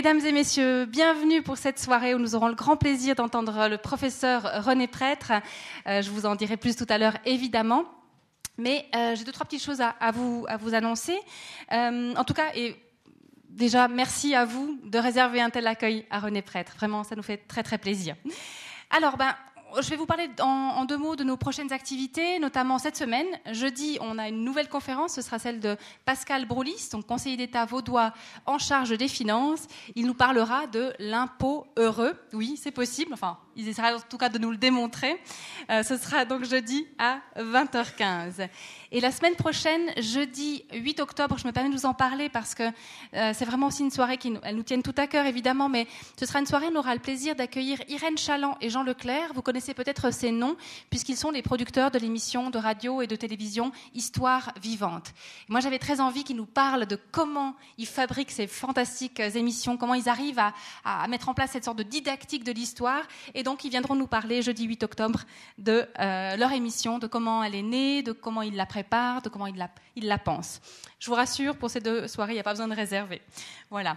Mesdames et messieurs, bienvenue pour cette soirée où nous aurons le grand plaisir d'entendre le professeur René Prêtre. Euh, je vous en dirai plus tout à l'heure, évidemment. Mais euh, j'ai deux, trois petites choses à, vous, à vous annoncer. Euh, en tout cas, et déjà, merci à vous de réserver un tel accueil à René Prêtre. Vraiment, ça nous fait très, très plaisir. Alors, ben, je vais vous parler en, deux mots de nos prochaines activités, notamment cette semaine. Jeudi, on a une nouvelle conférence, ce sera celle de Pascal Broulis, conseiller d'État vaudois en charge des finances. Il nous parlera de l'impôt heureux. Oui, c'est possible, enfin, il essaiera en tout cas de nous le démontrer. Euh, ce sera donc jeudi à 20h15. Et la semaine prochaine, jeudi 8 octobre, je me permets de vous en parler parce que euh, c'est vraiment aussi une soirée qui elle nous tienne tout à cœur, évidemment, mais ce sera une soirée où on aura le plaisir d'accueillir Irène Chaland et Jean Leclerc. Vous connaissez peut-être ces noms puisqu'ils sont les producteurs de l'émission de radio et de télévision Histoire vivante. moi, j'avais très envie qu'ils nous parlent de comment ils fabriquent ces fantastiques émissions, comment ils arrivent à, à mettre en place cette sorte de didactique de l'histoire. Et donc, ils viendront nous parler jeudi 8 octobre de euh, leur émission, de comment elle est née, de comment ils la préparent de comment il la, il la pense. Je vous rassure, pour ces deux soirées, il n'y a pas besoin de réserver. Voilà.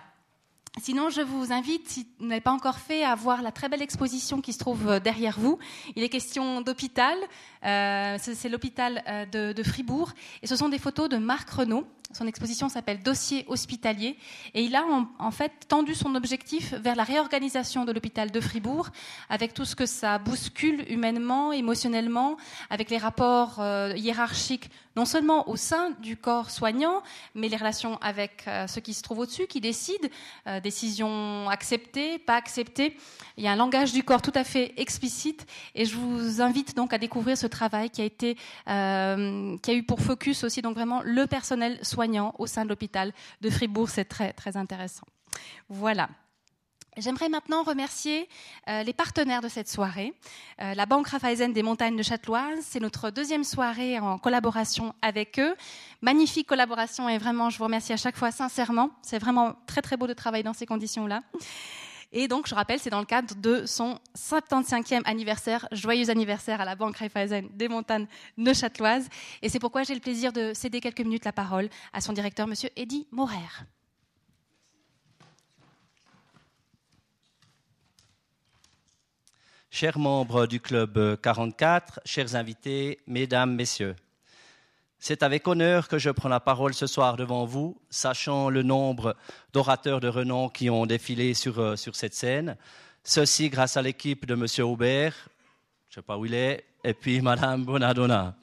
Sinon, je vous invite, si vous n'avez pas encore fait, à voir la très belle exposition qui se trouve euh, derrière vous. Il est question d'hôpital. Euh, c'est l'hôpital euh, de, Fribourg. Et ce sont des photos de Marc Renault, son exposition s'appelle Dossier hospitalier et il a en, fait tendu son objectif vers la réorganisation de l'hôpital de Fribourg avec tout ce que ça bouscule humainement, émotionnellement, avec les rapports hiérarchiques non seulement au sein du corps soignant, mais les relations avec euh, ceux qui se trouvent au-dessus, qui décident, euh, décisions acceptées, pas acceptées. Il y a un langage du corps tout à fait explicite et je vous invite donc à découvrir ce travail qui a été, qui a eu pour focus aussi donc vraiment le personnel soignant au sein de l'hôpital de Fribourg. C'est très, très intéressant. Voilà. J'aimerais maintenant remercier euh, les partenaires de cette soirée. Euh, la Banque Raiffeisen des Montagnes de Châteloise, c'est notre deuxième soirée en collaboration avec eux. Magnifique collaboration et vraiment, je vous remercie à chaque fois sincèrement. C'est vraiment très très beau de travailler dans ces conditions-là. Et donc, je rappelle, c'est dans le cadre de son 75e anniversaire. Joyeux anniversaire à la Banque Raiffeisen des Montagnes Neuchâteloises. Et c'est pourquoi j'ai le plaisir de céder quelques minutes la parole à son directeur, Monsieur Eddy Maurer. Chers membres du Club 44, chers invités, mesdames, messieurs, c'est avec honneur que je prends la parole ce soir devant vous, sachant le nombre d'orateurs de renom qui ont défilé sur, euh, sur cette scène. Ceci grâce à l'équipe de M. Aubert, je ne sais pas où il est, et puis Mme Bonadonna.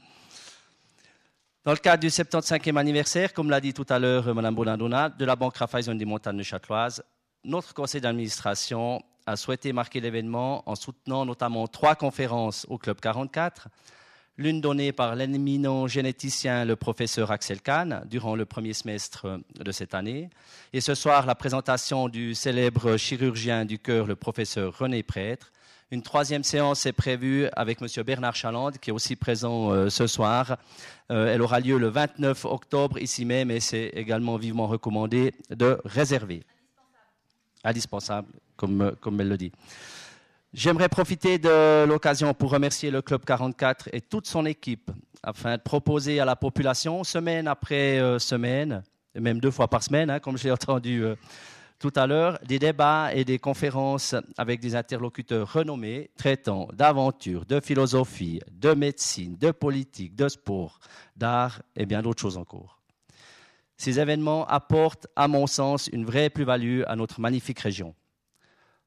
Dans le cadre du 75e anniversaire, comme l'a dit tout à l'heure euh, Mme Bonadonna, de la Banque Raiffeisen des Montagnes Châteloises, notre conseil d'administration a souhaité marquer l'événement en soutenant notamment trois conférences au Club 44 l'une donnée par l'éminent généticien le professeur Axel Kahn durant le premier semestre de cette année, et ce soir la présentation du célèbre chirurgien du cœur le professeur René Prêtre. Une troisième séance est prévue avec M. Bernard Chaland, qui est aussi présent euh, ce soir. Euh, elle aura lieu le 29 octobre ici même et c'est également vivement recommandé de réserver. Indispensable, comme, comme elle le dit. J'aimerais profiter de l'occasion pour remercier le Club 44 et toute son équipe afin de proposer à la population, semaine après euh, semaine, et même deux fois par semaine, hein, comme j'ai entendu euh, tout à l'heure, des débats et des conférences avec des interlocuteurs renommés traitant d'aventure, de philosophie, de médecine, de politique, de sport, d'art et bien d'autres choses encore. Ces événements apportent, à mon sens, une vraie plus-value à notre magnifique région.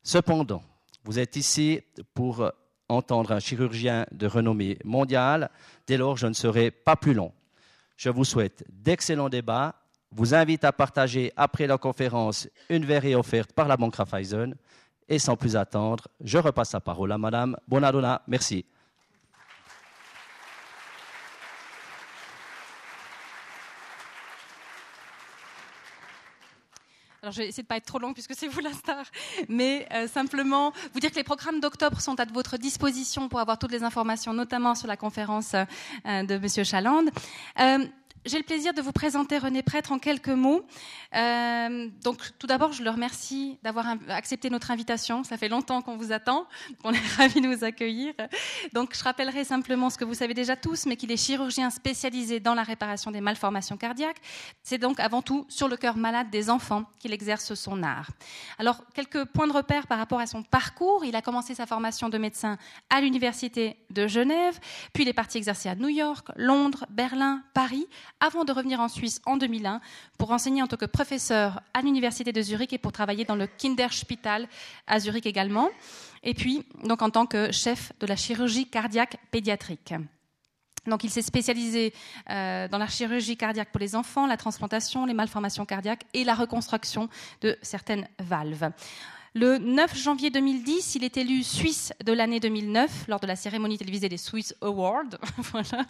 Cependant, vous êtes ici pour entendre un chirurgien de renommée mondiale. Dès lors, je ne serai pas plus long. Je vous souhaite d'excellents débats. Vous invite à partager après la conférence une verrée offerte par la Banque Raiffeisen. Et sans plus attendre, je repasse la parole à Madame Bonadonna. Merci. Alors, je vais essayer de pas être trop long puisque c'est vous la star, mais euh, simplement vous dire que les programmes d'octobre sont à votre disposition pour avoir toutes les informations, notamment sur la conférence euh, de Monsieur Chaland. J'ai le plaisir de vous présenter René Prêtre en quelques mots. Euh, donc, tout d'abord, je le remercie d'avoir accepté notre invitation. Ça fait longtemps qu'on vous attend. On est ravis de vous accueillir. Donc, je rappellerai simplement ce que vous savez déjà tous, mais qu'il est chirurgien spécialisé dans la réparation des malformations cardiaques. C'est donc avant tout sur le cœur malade des enfants qu'il exerce son art. Alors, quelques points de repère par rapport à son parcours. Il a commencé sa formation de médecin à l'Université de Genève, puis il est parti exercer à New York, Londres, Berlin, Paris avant de revenir en Suisse en 2001 pour enseigner en tant que professeur à l'université de Zurich et pour travailler dans le Kinderspital à Zurich également. Et puis, donc en tant que chef de la chirurgie cardiaque pédiatrique. Donc, il s'est spécialisé euh, dans la chirurgie cardiaque pour les enfants, la transplantation, les malformations cardiaques et la reconstruction de certaines valves. Le 9 janvier 2010, il est élu Suisse de l'année 2009 lors de la cérémonie télévisée des Swiss Awards. voilà.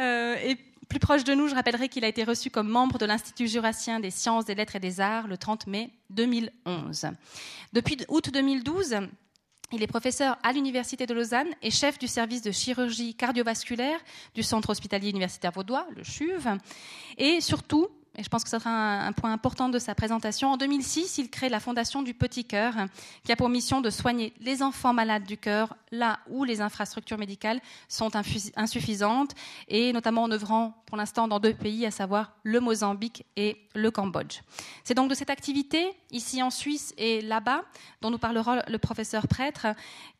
Euh, et plus proche de nous, je rappellerai qu'il a été reçu comme membre de l'Institut jurassien des sciences, des lettres et des arts le 30 mai 2011. Depuis août 2012, il est professeur à l'Université de Lausanne et chef du service de chirurgie cardiovasculaire du Centre hospitalier universitaire vaudois, le CHUV. Et surtout, et je pense que ce sera un, point important de sa présentation. En 2006, il crée la Fondation du Petit Cœur, qui a pour mission de soigner les enfants malades du cœur là où les infrastructures médicales sont insuffisantes, et notamment en œuvrant pour l'instant dans deux pays, à savoir le Mozambique et le Cambodge. C'est donc de cette activité, ici en Suisse et là-bas, dont nous parlera le professeur prêtre,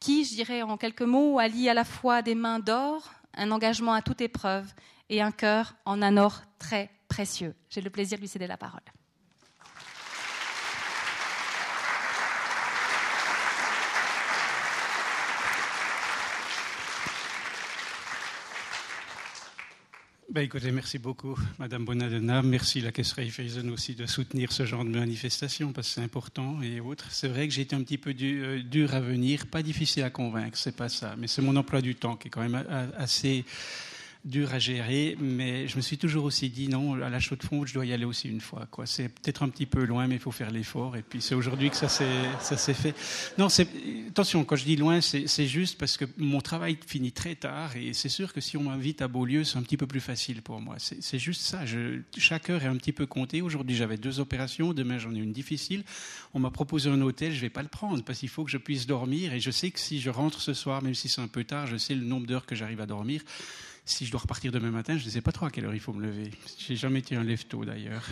qui, je dirais en quelques mots, allie à la fois des mains d'or, un engagement à toute épreuve et un cœur en un or très J'ai le plaisir de lui céder la parole. Ben écoutez, merci beaucoup, Madame Bonadonna. Merci la Caisse Raiffeisen aussi de soutenir ce genre de manifestation parce que c'est important et autres. C'est vrai que j'ai été un petit peu euh, dur à venir, pas difficile à convaincre, c'est pas ça, mais c'est mon emploi du temps qui est quand même assez dur à gérer, mais je me suis toujours aussi dit non, à la chaux de fond, je dois y aller aussi une fois. Quoi. C'est peut-être un petit peu loin, mais il faut faire l'effort. Et puis c'est aujourd'hui que ça s'est, ça s'est fait. Non, c'est, attention, quand je dis loin, c'est, c'est juste parce que mon travail finit très tard et c'est sûr que si on m'invite à Beaulieu, c'est un petit peu plus facile pour moi. C'est, c'est juste ça. Chaque heure est un petit peu comptée. Aujourd'hui, j'avais deux opérations. Demain, j'en ai une difficile. On m'a proposé un hôtel, je vais pas le prendre parce qu'il faut que je puisse dormir. Et je sais que si je rentre ce soir, même si c'est un peu tard, je sais le nombre d'heures que j'arrive à dormir si je dois repartir demain matin, je ne sais pas trop à quelle heure il faut me lever. J'ai jamais été un lève-tôt d'ailleurs.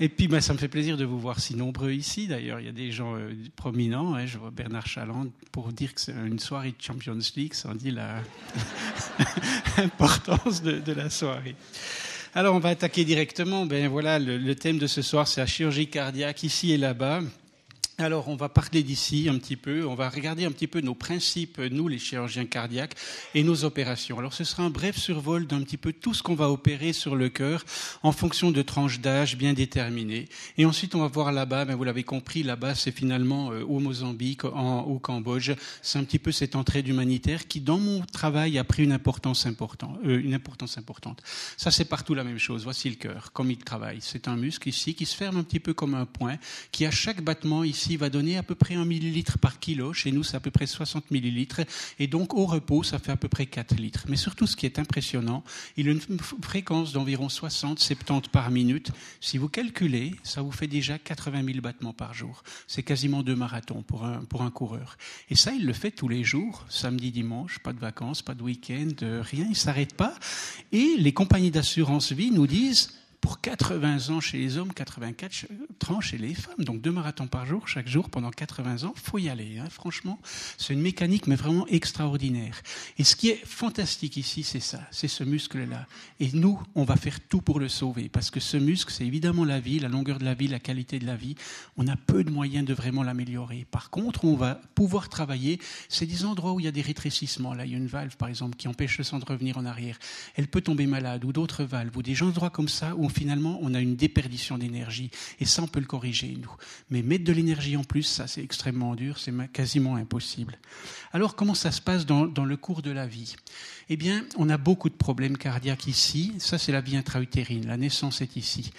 Et puis, ben, ça me fait plaisir de vous voir si nombreux ici. D'ailleurs, il y a des gens euh, prominents. Hein. Je vois Bernard Chaland pour dire que c'est une soirée de Champions League. Ça en dit l'importance de, la soirée. Alors, on va attaquer directement. Ben voilà, le thème de ce soir, c'est la chirurgie cardiaque ici et là-bas. Alors, on va parler d'ici un petit peu, on va regarder un petit peu nos principes, nous, les chirurgiens cardiaques, et nos opérations. Alors, ce sera un bref survol d'un petit peu tout ce qu'on va opérer sur le cœur en fonction de tranches d'âge bien déterminées. Et ensuite, on va voir là-bas, ben, vous l'avez compris, là-bas, c'est finalement euh, au Mozambique, au Cambodge. C'est un petit peu cette entrée humanitaire qui, dans mon travail, a pris une importance importante. Euh, une importance importante. Ça, c'est partout la même chose. Voici le cœur, comme il travaille. C'est un muscle ici qui se ferme un petit peu comme un point, qui à chaque battement ici va donner à peu près un millilitre par kilo. Chez nous, c'est à peu près 60 millilitres. Et donc, au repos, ça fait à peu près 4 litres. Mais surtout, ce qui est impressionnant, il a une fréquence d'environ 60, 70 par minute. Si vous calculez, ça vous fait déjà 80 000 battements par jour. C'est quasiment deux marathons pour un, pour un coureur. Et ça, il le fait tous les jours, samedi, dimanche, pas de vacances, pas de week-end, rien, il s'arrête pas. Et les compagnies d'assurance vie nous disent, pour 80 ans chez les hommes, 84 ans chez les femmes. Donc deux marathons par jour, chaque jour, pendant 80 ans, faut y aller. Hein. Franchement, c'est une mécanique, mais vraiment extraordinaire. Et ce qui est fantastique ici, c'est ça, c'est ce muscle-là. Et nous, on va faire tout pour le sauver, parce que ce muscle, c'est évidemment la vie, la longueur de la vie, la qualité de la vie. On a peu de moyens de vraiment l'améliorer. Par contre, on va pouvoir travailler. C'est des endroits où il y a des rétrécissements. Là, il y a une valve, par exemple, qui empêche le sang de revenir en arrière. Elle peut tomber malade, ou d'autres valves, ou des endroits comme ça où finalement, on a une déperdition d'énergie. Et ça, on peut le corriger, nous. Mais mettre de l'énergie en plus, ça, c'est extrêmement dur, c'est quasiment impossible. Alors, comment ça se passe dans, dans le cours de la vie? Eh bien, on a beaucoup de problèmes cardiaques ici. Ça, c'est la vie intra-utérine. La naissance est ici.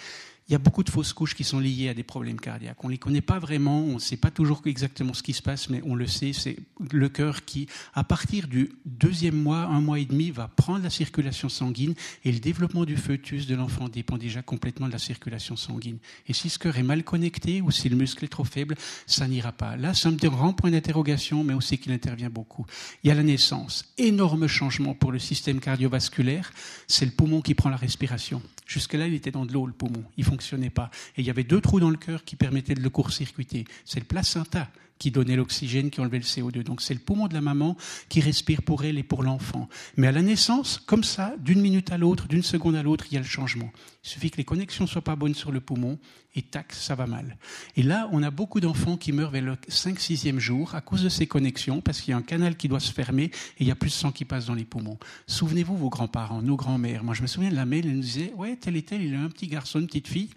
Il y a beaucoup de fausses couches qui sont liées à des problèmes cardiaques. On ne les connaît pas vraiment, on ne sait pas toujours exactement ce qui se passe, mais on le sait, c'est le cœur qui, à partir du deuxième mois, un mois et demi, va prendre la circulation sanguine et le développement du fœtus de l'enfant dépend déjà complètement de la circulation sanguine. Et si ce cœur est mal connecté ou si le muscle est trop faible, ça n'ira pas. Là, c'est un grand point d'interrogation, mais on sait qu'il intervient beaucoup. Il y a la naissance. Énorme changement pour le système cardiovasculaire. C'est le poumon qui prend la respiration. Jusque-là, il était dans de l'eau, le poumon. Il fonctionnait pas. Et il y avait deux trous dans le cœur qui permettaient de le court-circuiter. C'est le placenta qui donnait l'oxygène, qui enlevait le CO2. Donc c'est le poumon de la maman qui respire pour elle et pour l'enfant. Mais à la naissance, comme ça, d'une minute à l'autre, d'une seconde à l'autre, il y a le changement. Il suffit que les connexions soient pas bonnes sur le poumon et tac, ça va mal. Et là, on a beaucoup d'enfants qui meurent vers le 5-6e jour à cause de ces connexions, parce qu'il y a un canal qui doit se fermer et il y a plus de sang qui passe dans les poumons. Souvenez-vous, vos grands-parents, nos grands-mères. Moi, je me souviens de la mère, elle nous disait, ouais, tel et tel, il a un petit garçon, une petite fille.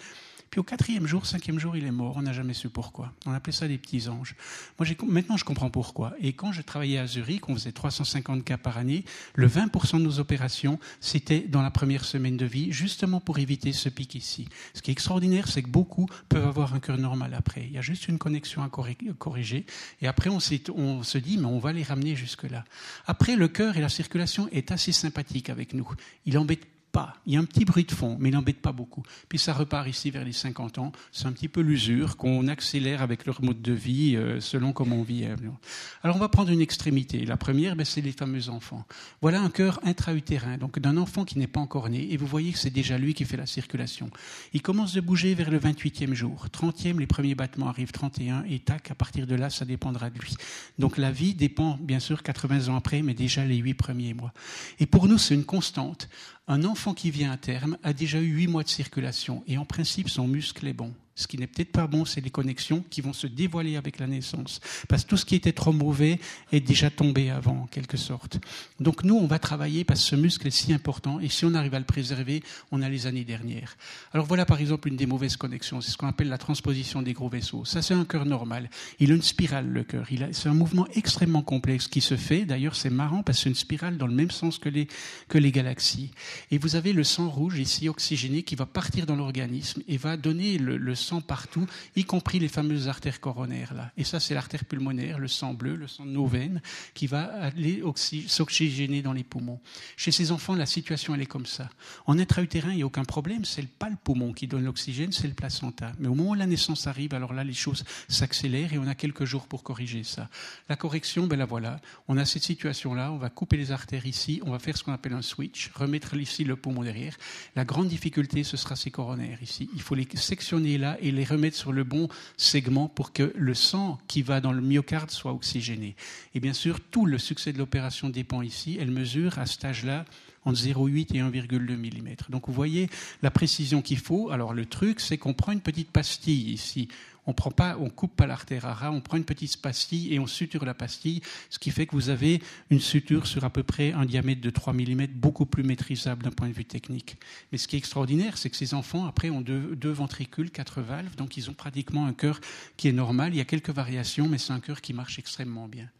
Puis au quatrième jour, cinquième jour, il est mort. On n'a jamais su pourquoi. On appelait ça des petits anges. Moi, maintenant, je comprends pourquoi. Et quand je travaillais à Zurich, on faisait 350 cas par année. Le 20% de nos opérations, c'était dans la première semaine de vie, justement pour éviter ce pic ici. Ce qui est extraordinaire, c'est que beaucoup peuvent avoir un cœur normal après. Il y a juste une connexion à corriger. Et après, on, on se dit, mais on va les ramener jusque-là. Après, le cœur et la circulation est assez sympathique avec nous. Il embête pas. Il y a un petit bruit de fond, mais il n'embête pas beaucoup. Puis ça repart ici vers les 50 ans. C'est un petit peu l'usure qu'on accélère avec leur mode de vie euh, selon comment on vit. Alors on va prendre une extrémité. La première, ben, c'est les fameux enfants. Voilà un cœur intra-utérin, donc d'un enfant qui n'est pas encore né. Et vous voyez que c'est déjà lui qui fait la circulation. Il commence de bouger vers le 28e jour. 30e, les premiers battements arrivent, 31, et tac, à partir de là, ça dépendra de lui. Donc la vie dépend, bien sûr, 80 ans après, mais déjà les 8 premiers mois. Et pour nous, c'est une constante. Un enfant qui vient à terme a déjà eu huit mois de circulation et en principe son muscle est bon. Ce qui n'est peut-être pas bon, c'est les connexions qui vont se dévoiler avec la naissance. Parce que tout ce qui était trop mauvais est déjà tombé avant, en quelque sorte. Donc nous, on va travailler parce que ce muscle est si important et si on arrive à le préserver, on a les années dernières. Alors voilà par exemple une des mauvaises connexions. C'est ce qu'on appelle la transposition des gros vaisseaux. Ça, c'est un cœur normal. Il a une spirale, le cœur. C'est un mouvement extrêmement complexe qui se fait. D'ailleurs, c'est marrant parce que c'est une spirale dans le même sens que les, que les galaxies. Et vous avez le sang rouge ici, oxygéné, qui va partir dans l'organisme et va donner le, le sang partout, y compris les fameuses artères coronaires. Là. Et ça, c'est l'artère pulmonaire, le sang bleu, le sang de nos veines, qui va aller s'oxygéner dans les poumons. Chez ces enfants, la situation, elle est comme ça. En intra-utérin, il n'y a aucun problème, c'est pas le poumon qui donne l'oxygène, c'est le placenta. Mais au moment où la naissance arrive, alors là, les choses s'accélèrent et on a quelques jours pour corriger ça. La correction, ben la voilà. On a cette situation-là, on va couper les artères ici, on va faire ce qu'on appelle un switch, remettre ici le poumon derrière. La grande difficulté, ce sera ces coronaires ici. Il faut les sectionner là et les remettre sur le bon segment pour que le sang qui va dans le myocarde soit oxygéné. Et bien sûr, tout le succès de l'opération dépend ici. Elle mesure à cet âge-là entre 0,8 et 1,2 mm. Donc vous voyez la précision qu'il faut. Alors le truc, c'est qu'on prend une petite pastille ici on prend pas, on coupe pas l'artère ara, on prend une petite pastille et on suture la pastille, ce qui fait que vous avez une suture sur à peu près un diamètre de 3 mm, beaucoup plus maîtrisable d'un point de vue technique. Mais ce qui est extraordinaire, c'est que ces enfants, après, ont deux, deux, ventricules, quatre valves, donc ils ont pratiquement un cœur qui est normal. Il y a quelques variations, mais c'est un cœur qui marche extrêmement bien.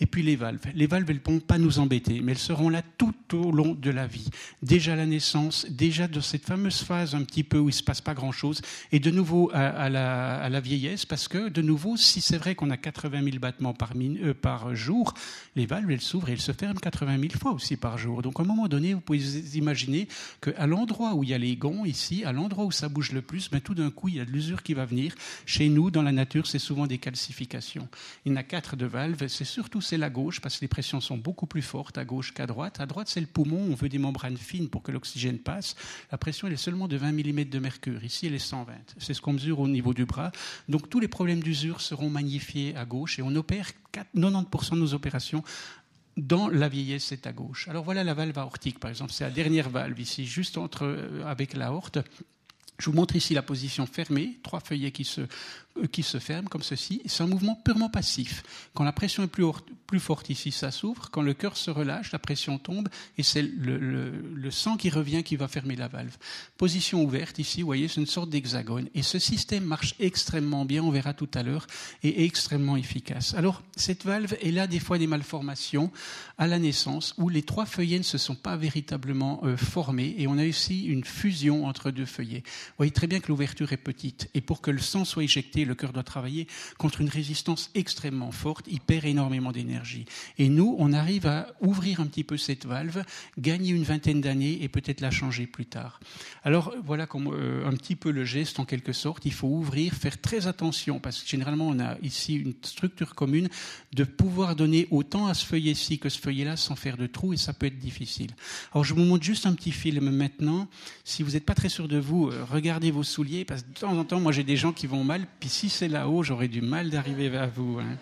Et puis les valves. Les valves, elles ne vont pas nous embêter, mais elles seront là tout au long de la vie. Déjà à la naissance, déjà de cette fameuse phase un petit peu où il ne se passe pas grand-chose, et de nouveau à, la, vieillesse, parce que de nouveau, si c'est vrai qu'on a 80 000 battements par, euh, par jour, les valves, elles s'ouvrent et elles se ferment 80 000 fois aussi par jour. Donc à un moment donné, vous pouvez imaginer qu'à l'endroit où il y a les gonds ici, à l'endroit où ça bouge le plus, ben, tout d'un coup, il y a de l'usure qui va venir. Chez nous, dans la nature, c'est souvent des calcifications. Il y en a quatre de valves, c'est surtout c'est la gauche parce que les pressions sont beaucoup plus fortes à gauche qu'à droite. À droite, c'est le poumon. On veut des membranes fines pour que l'oxygène passe. La pression, elle est seulement de 20 mm de mercure. Ici, elle est 120. C'est ce qu'on mesure au niveau du bras. Donc, tous les problèmes d'usure seront magnifiés à gauche et on opère 90% de nos opérations dans la vieillesse, c'est à gauche. Alors voilà la valve aortique, par exemple. C'est la dernière valve ici, juste entre, euh, avec l'aorte. Je vous montre ici la position fermée, trois feuillets qui se qui se ferment comme ceci. C'est un mouvement purement passif. Quand la pression est plus, plus forte ici, ça s'ouvre. Quand le cœur se relâche, la pression tombe et c'est le, le, sang qui revient qui va fermer la valve. Position ouverte ici, vous voyez, c'est une sorte d'hexagone. Et ce système marche extrêmement bien, on verra tout à l'heure, et est extrêmement efficace. Alors, cette valve, elle a des fois des malformations à la naissance où les trois feuillets ne se sont pas véritablement euh, formés et on a aussi une fusion entre deux feuillets. Vous voyez très bien que l'ouverture est petite. Et pour que le sang soit éjecté, le cœur doit travailler contre une résistance extrêmement forte. Il perd énormément d'énergie. Et nous, on arrive à ouvrir un petit peu cette valve, gagner une vingtaine d'années et peut-être la changer plus tard. Alors voilà euh, un petit peu le geste en quelque sorte. Il faut ouvrir, faire très attention parce que généralement on a ici une structure commune de pouvoir donner autant à ce feuillet-ci que ce feuillet-là sans faire de trous et ça peut être difficile. Alors je vous montre juste un petit film maintenant. Si vous n'êtes pas très sûr de vous, euh, regardez vos souliers parce que de temps en temps, moi j'ai des gens qui vont mal. Puis si c'est là-haut, j'aurais du mal d'arriver vers vous. Hein.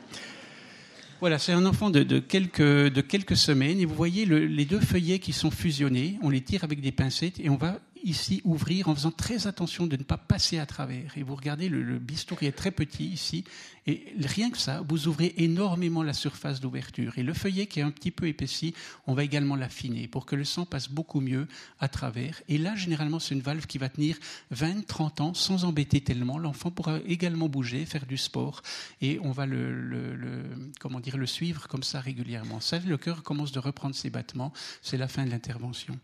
Voilà, c'est un enfant de, quelques, de, quelques, semaines et vous voyez les deux feuillets qui sont fusionnés. On les tire avec des pincettes et on va ici ouvrir en faisant très attention de ne pas passer à travers. Et vous regardez, le, bistouri est très petit ici, et rien que ça, vous ouvrez énormément la surface d'ouverture. Et le feuillet qui est un petit peu épaissi, on va également l'affiner pour que le sang passe beaucoup mieux à travers. Et là, généralement, c'est une valve qui va tenir 20, 30 ans sans embêter tellement. L'enfant pourra également bouger, faire du sport, et on va le, comment dire, le suivre comme ça régulièrement. Ça, le cœur commence de reprendre ses battements. C'est la fin de l'intervention.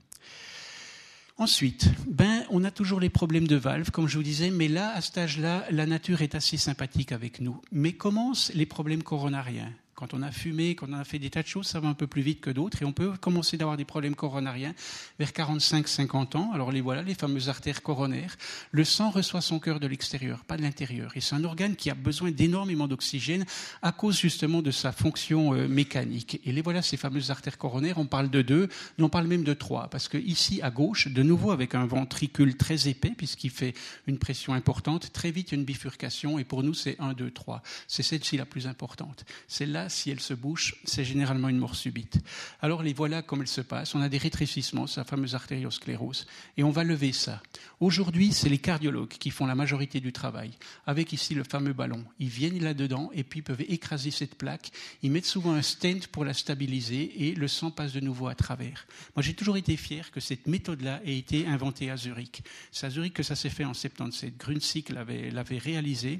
Ensuite, ben, on a toujours les problèmes de valve, comme je vous disais, mais là, à cet âge-là, la nature est assez sympathique avec nous. Mais commencent les problèmes coronariens. Quand on a fumé, quand on a fait des tas de choses, ça va un peu plus vite que d'autres et on peut commencer d'avoir des problèmes coronariens vers 45-50 ans. Alors les voilà, les fameuses artères coronaires. Le sang reçoit son cœur de l'extérieur, pas de l'intérieur. Et c'est un organe qui a besoin d'énormément d'oxygène à cause justement de sa fonction euh, mécanique. Et les voilà, ces fameuses artères coronaires, on parle de deux, mais on parle même de trois. Parce que ici, à gauche, de nouveau avec un ventricule très épais, puisqu'il fait une pression importante, très vite une bifurcation et pour nous c'est 1, 2, 3. C'est celle-ci la plus importante. Celle-là, si elle se bouche, c'est généralement une mort subite. Alors les voilà comme elle se passe. On a des rétrécissements, sa fameuse artériosclérose, et on va lever ça. Aujourd'hui, c'est les cardiologues qui font la majorité du travail, avec ici le fameux ballon. Ils viennent là-dedans et puis peuvent écraser cette plaque. Ils mettent souvent un stent pour la stabiliser et le sang passe de nouveau à travers. Moi, j'ai toujours été fier que cette méthode-là ait été inventée à Zurich. C'est à Zurich que ça s'est fait en 77. Grunzig l'avait réalisé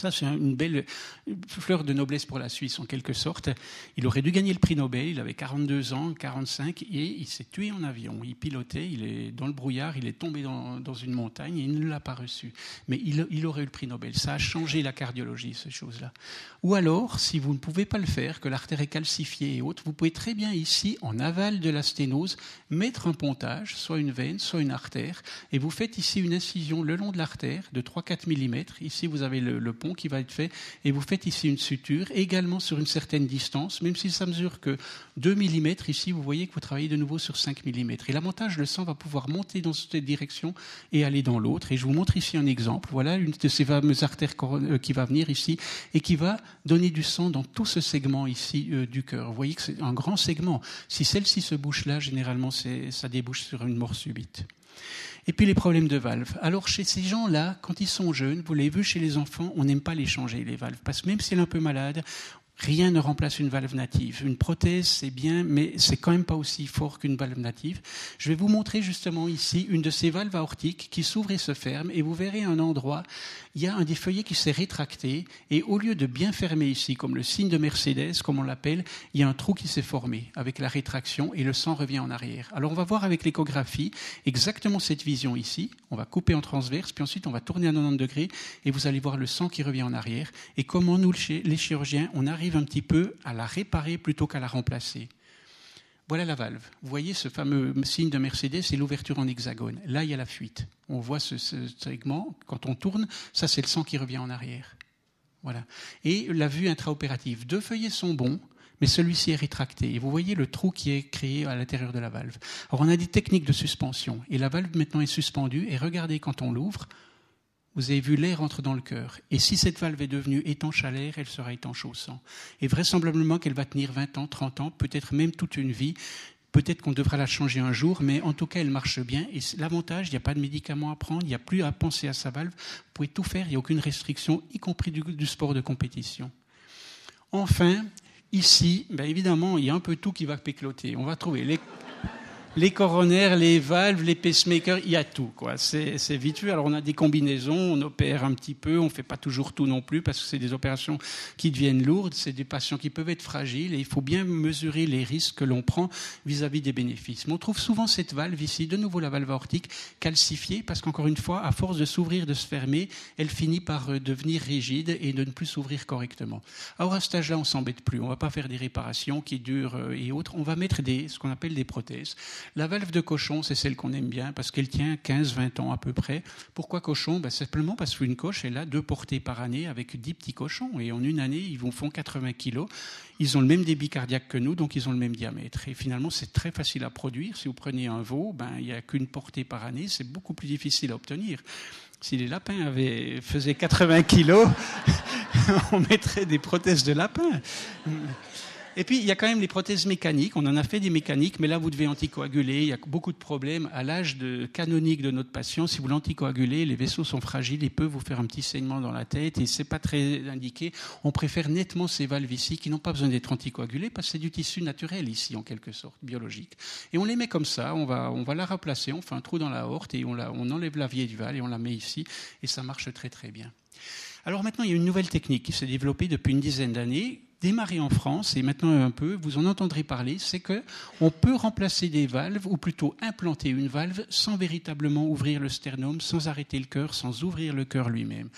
ça, c'est une belle fleur de noblesse pour la Suisse, en quelque sorte. Il aurait dû gagner le prix Nobel, il avait 42 ans, 45, et il s'est tué en avion. Il pilotait, il est dans le brouillard, il est tombé dans, une montagne, il ne l'a pas reçu. Mais il, il, aurait eu le prix Nobel. Ça a changé la cardiologie, ces choses-là. Ou alors, si vous ne pouvez pas le faire, que l'artère est calcifiée et autres, vous pouvez très bien ici, en aval de la sténose, mettre un pontage, soit une veine, soit une artère, et vous faites ici une incision le long de l'artère de 3-4 mm. Ici, vous avez le, le qui va être fait, et vous faites ici une suture, également sur une certaine distance, même si ça mesure que 2 mm, ici vous voyez que vous travaillez de nouveau sur 5 mm. Et l'avantage, le sang va pouvoir monter dans cette direction et aller dans l'autre. Et je vous montre ici un exemple. Voilà une de ces fameuses artères euh, qui va venir ici et qui va donner du sang dans tout ce segment ici euh, du cœur. Vous voyez que c'est un grand segment. Si celle-ci se bouche là, généralement, ça débouche sur une mort subite. Et puis les problèmes de valves. Alors chez ces gens-là, quand ils sont jeunes, vous l'avez vu chez les enfants, on n'aime pas les changer, les valves. Parce que même si elle est un peu malade, rien ne remplace une valve native. Une prothèse, c'est bien, mais c'est quand même pas aussi fort qu'une valve native. Je vais vous montrer justement ici une de ces valves aortiques qui s'ouvre et se ferme, et vous verrez un endroit il y a un des feuillets qui s'est rétracté et au lieu de bien fermer ici, comme le signe de Mercedes, comme on l'appelle, il y a un trou qui s'est formé avec la rétraction et le sang revient en arrière. Alors on va voir avec l'échographie exactement cette vision ici. On va couper en transverse, puis ensuite on va tourner à 90 degrés et vous allez voir le sang qui revient en arrière et comment nous, les chirurgiens, on arrive un petit peu à la réparer plutôt qu'à la remplacer? Voilà la valve. Vous voyez ce fameux signe de Mercedes, c'est l'ouverture en hexagone. Là, il y a la fuite. On voit ce, segment. Quand on tourne, ça, c'est le sang qui revient en arrière. Voilà. Et la vue intraopérative. Deux feuillets sont bons, mais celui-ci est rétracté. Et vous voyez le trou qui est créé à l'intérieur de la valve. Alors, on a des techniques de suspension. Et la valve, maintenant, est suspendue. Et regardez, quand on l'ouvre, vous avez vu l'air entre dans le cœur. Et si cette valve est devenue étanche à l'air, elle sera étanche au sang. Et vraisemblablement qu'elle va tenir 20 ans, 30 ans, peut-être même toute une vie. Peut-être qu'on devra la changer un jour, mais en tout cas, elle marche bien. Et l'avantage, il n'y a pas de médicaments à prendre, il n'y a plus à penser à sa valve. Vous pouvez tout faire, il n'y a aucune restriction, y compris du, sport de compétition. Enfin, ici, ben évidemment, il y a un peu tout qui va pécloter. On va trouver les les coronaires, les valves, les pacemakers, il y a tout. quoi. C'est vite vu. Alors on a des combinaisons, on opère un petit peu, on ne fait pas toujours tout non plus parce que c'est des opérations qui deviennent lourdes, c'est des patients qui peuvent être fragiles et il faut bien mesurer les risques que l'on prend vis-à-vis des bénéfices. Mais on trouve souvent cette valve ici, de nouveau la valve aortique, calcifiée parce qu'encore une fois, à force de s'ouvrir, de se fermer, elle finit par euh, devenir rigide et de ne plus s'ouvrir correctement. Alors à ce stade-là, on s'embête plus. On ne va pas faire des réparations qui durent euh, et autres. On va mettre ce qu'on appelle des prothèses. La valve de cochon, c'est celle qu'on aime bien parce qu'elle tient 15-20 ans à peu près. Pourquoi cochon? Ben, Simplement parce qu'une coche, elle a deux portées par année avec 10 petits cochons. Et en une année, ils font 80 kilos. Ils ont le même débit cardiaque que nous, donc ils ont le même diamètre. Et finalement, c'est très facile à produire. Si vous prenez un veau, ben, il n'y a qu'une portée par année. C'est beaucoup plus difficile à obtenir. Si les lapins avaient, faisaient 80 kilos, on mettrait des prothèses de lapin. Et puis, il y a quand même les prothèses mécaniques. On en a fait des mécaniques, mais là, vous devez anticoaguler. Il y a beaucoup de problèmes. À l'âge canonique de notre patient, si vous l'anticoagulez, les vaisseaux sont fragiles. Ils peuvent vous faire un petit saignement dans la tête et c'est pas très indiqué. On préfère nettement ces valves ici qui n'ont pas besoin d'être anticoagulées parce que c'est du tissu naturel ici, en quelque sorte, biologique. Et on les met comme ça. On va, on va la replacer. On fait un trou dans la horte et on, la, on enlève la vieille valve et on la met ici. Et ça marche très, très bien. Alors maintenant, il y a une nouvelle technique qui s'est développée depuis une dizaine d'années démarré en France, et maintenant un peu, vous en entendrez parler, c'est que on peut remplacer des valves, ou plutôt implanter une valve, sans véritablement ouvrir le sternum, sans arrêter le cœur, sans ouvrir le cœur lui-même.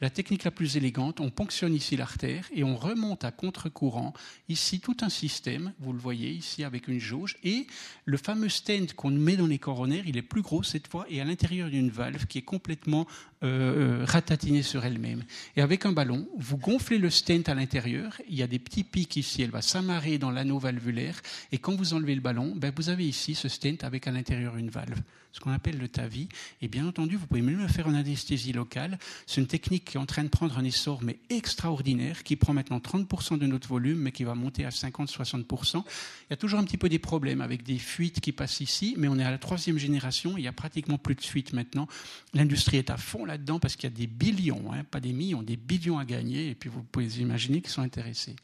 La technique la plus élégante, on ponctionne ici l'artère et on remonte à contre-courant, ici tout un système, vous le voyez ici avec une jauge, et le fameux stent qu'on met dans les coronaires, il est plus gros cette fois, et à l'intérieur d'une valve qui est complètement euh, euh, ratatinée sur elle-même. Et avec un ballon, vous gonflez le stent à l'intérieur, il y a des petits pics ici, elle va s'amarrer dans l'anneau valvulaire, et quand vous enlevez le ballon, ben vous avez ici ce stent avec à l'intérieur une valve, ce qu'on appelle le TAVI. Et bien entendu, vous pouvez même le faire en anesthésie locale. C'est une technique qui est en train de prendre un essor, mais extraordinaire, qui prend maintenant 30% de notre volume, mais qui va monter à 50-60%. Il y a toujours un petit peu des problèmes avec des fuites qui passent ici, mais on est à la troisième génération, il n'y a pratiquement plus de fuites maintenant. L'industrie est à fond là-dedans parce qu'il y a des billions, hein, pas des millions, des billions à gagner, et puis vous pouvez imaginer qu'ils sont intéressés.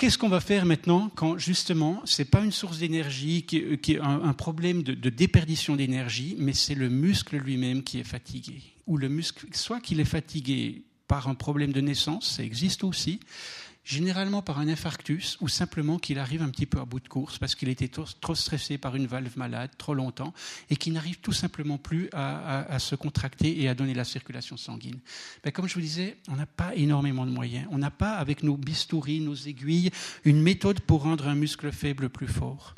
Qu'est-ce qu'on va faire maintenant quand justement ce n'est pas une source d'énergie qui, est un, problème de, de déperdition d'énergie, mais c'est le muscle lui-même qui est fatigué. Ou le muscle, soit qu'il est fatigué par un problème de naissance, ça existe aussi, généralement par un infarctus ou simplement qu'il arrive un petit peu à bout de course parce qu'il était trop stressé par une valve malade trop longtemps et qu'il n'arrive tout simplement plus à, se contracter et à donner la circulation sanguine. Ben, comme je vous disais, on n'a pas énormément de moyens. On n'a pas, avec nos bistouris, nos aiguilles, une méthode pour rendre un muscle faible plus fort.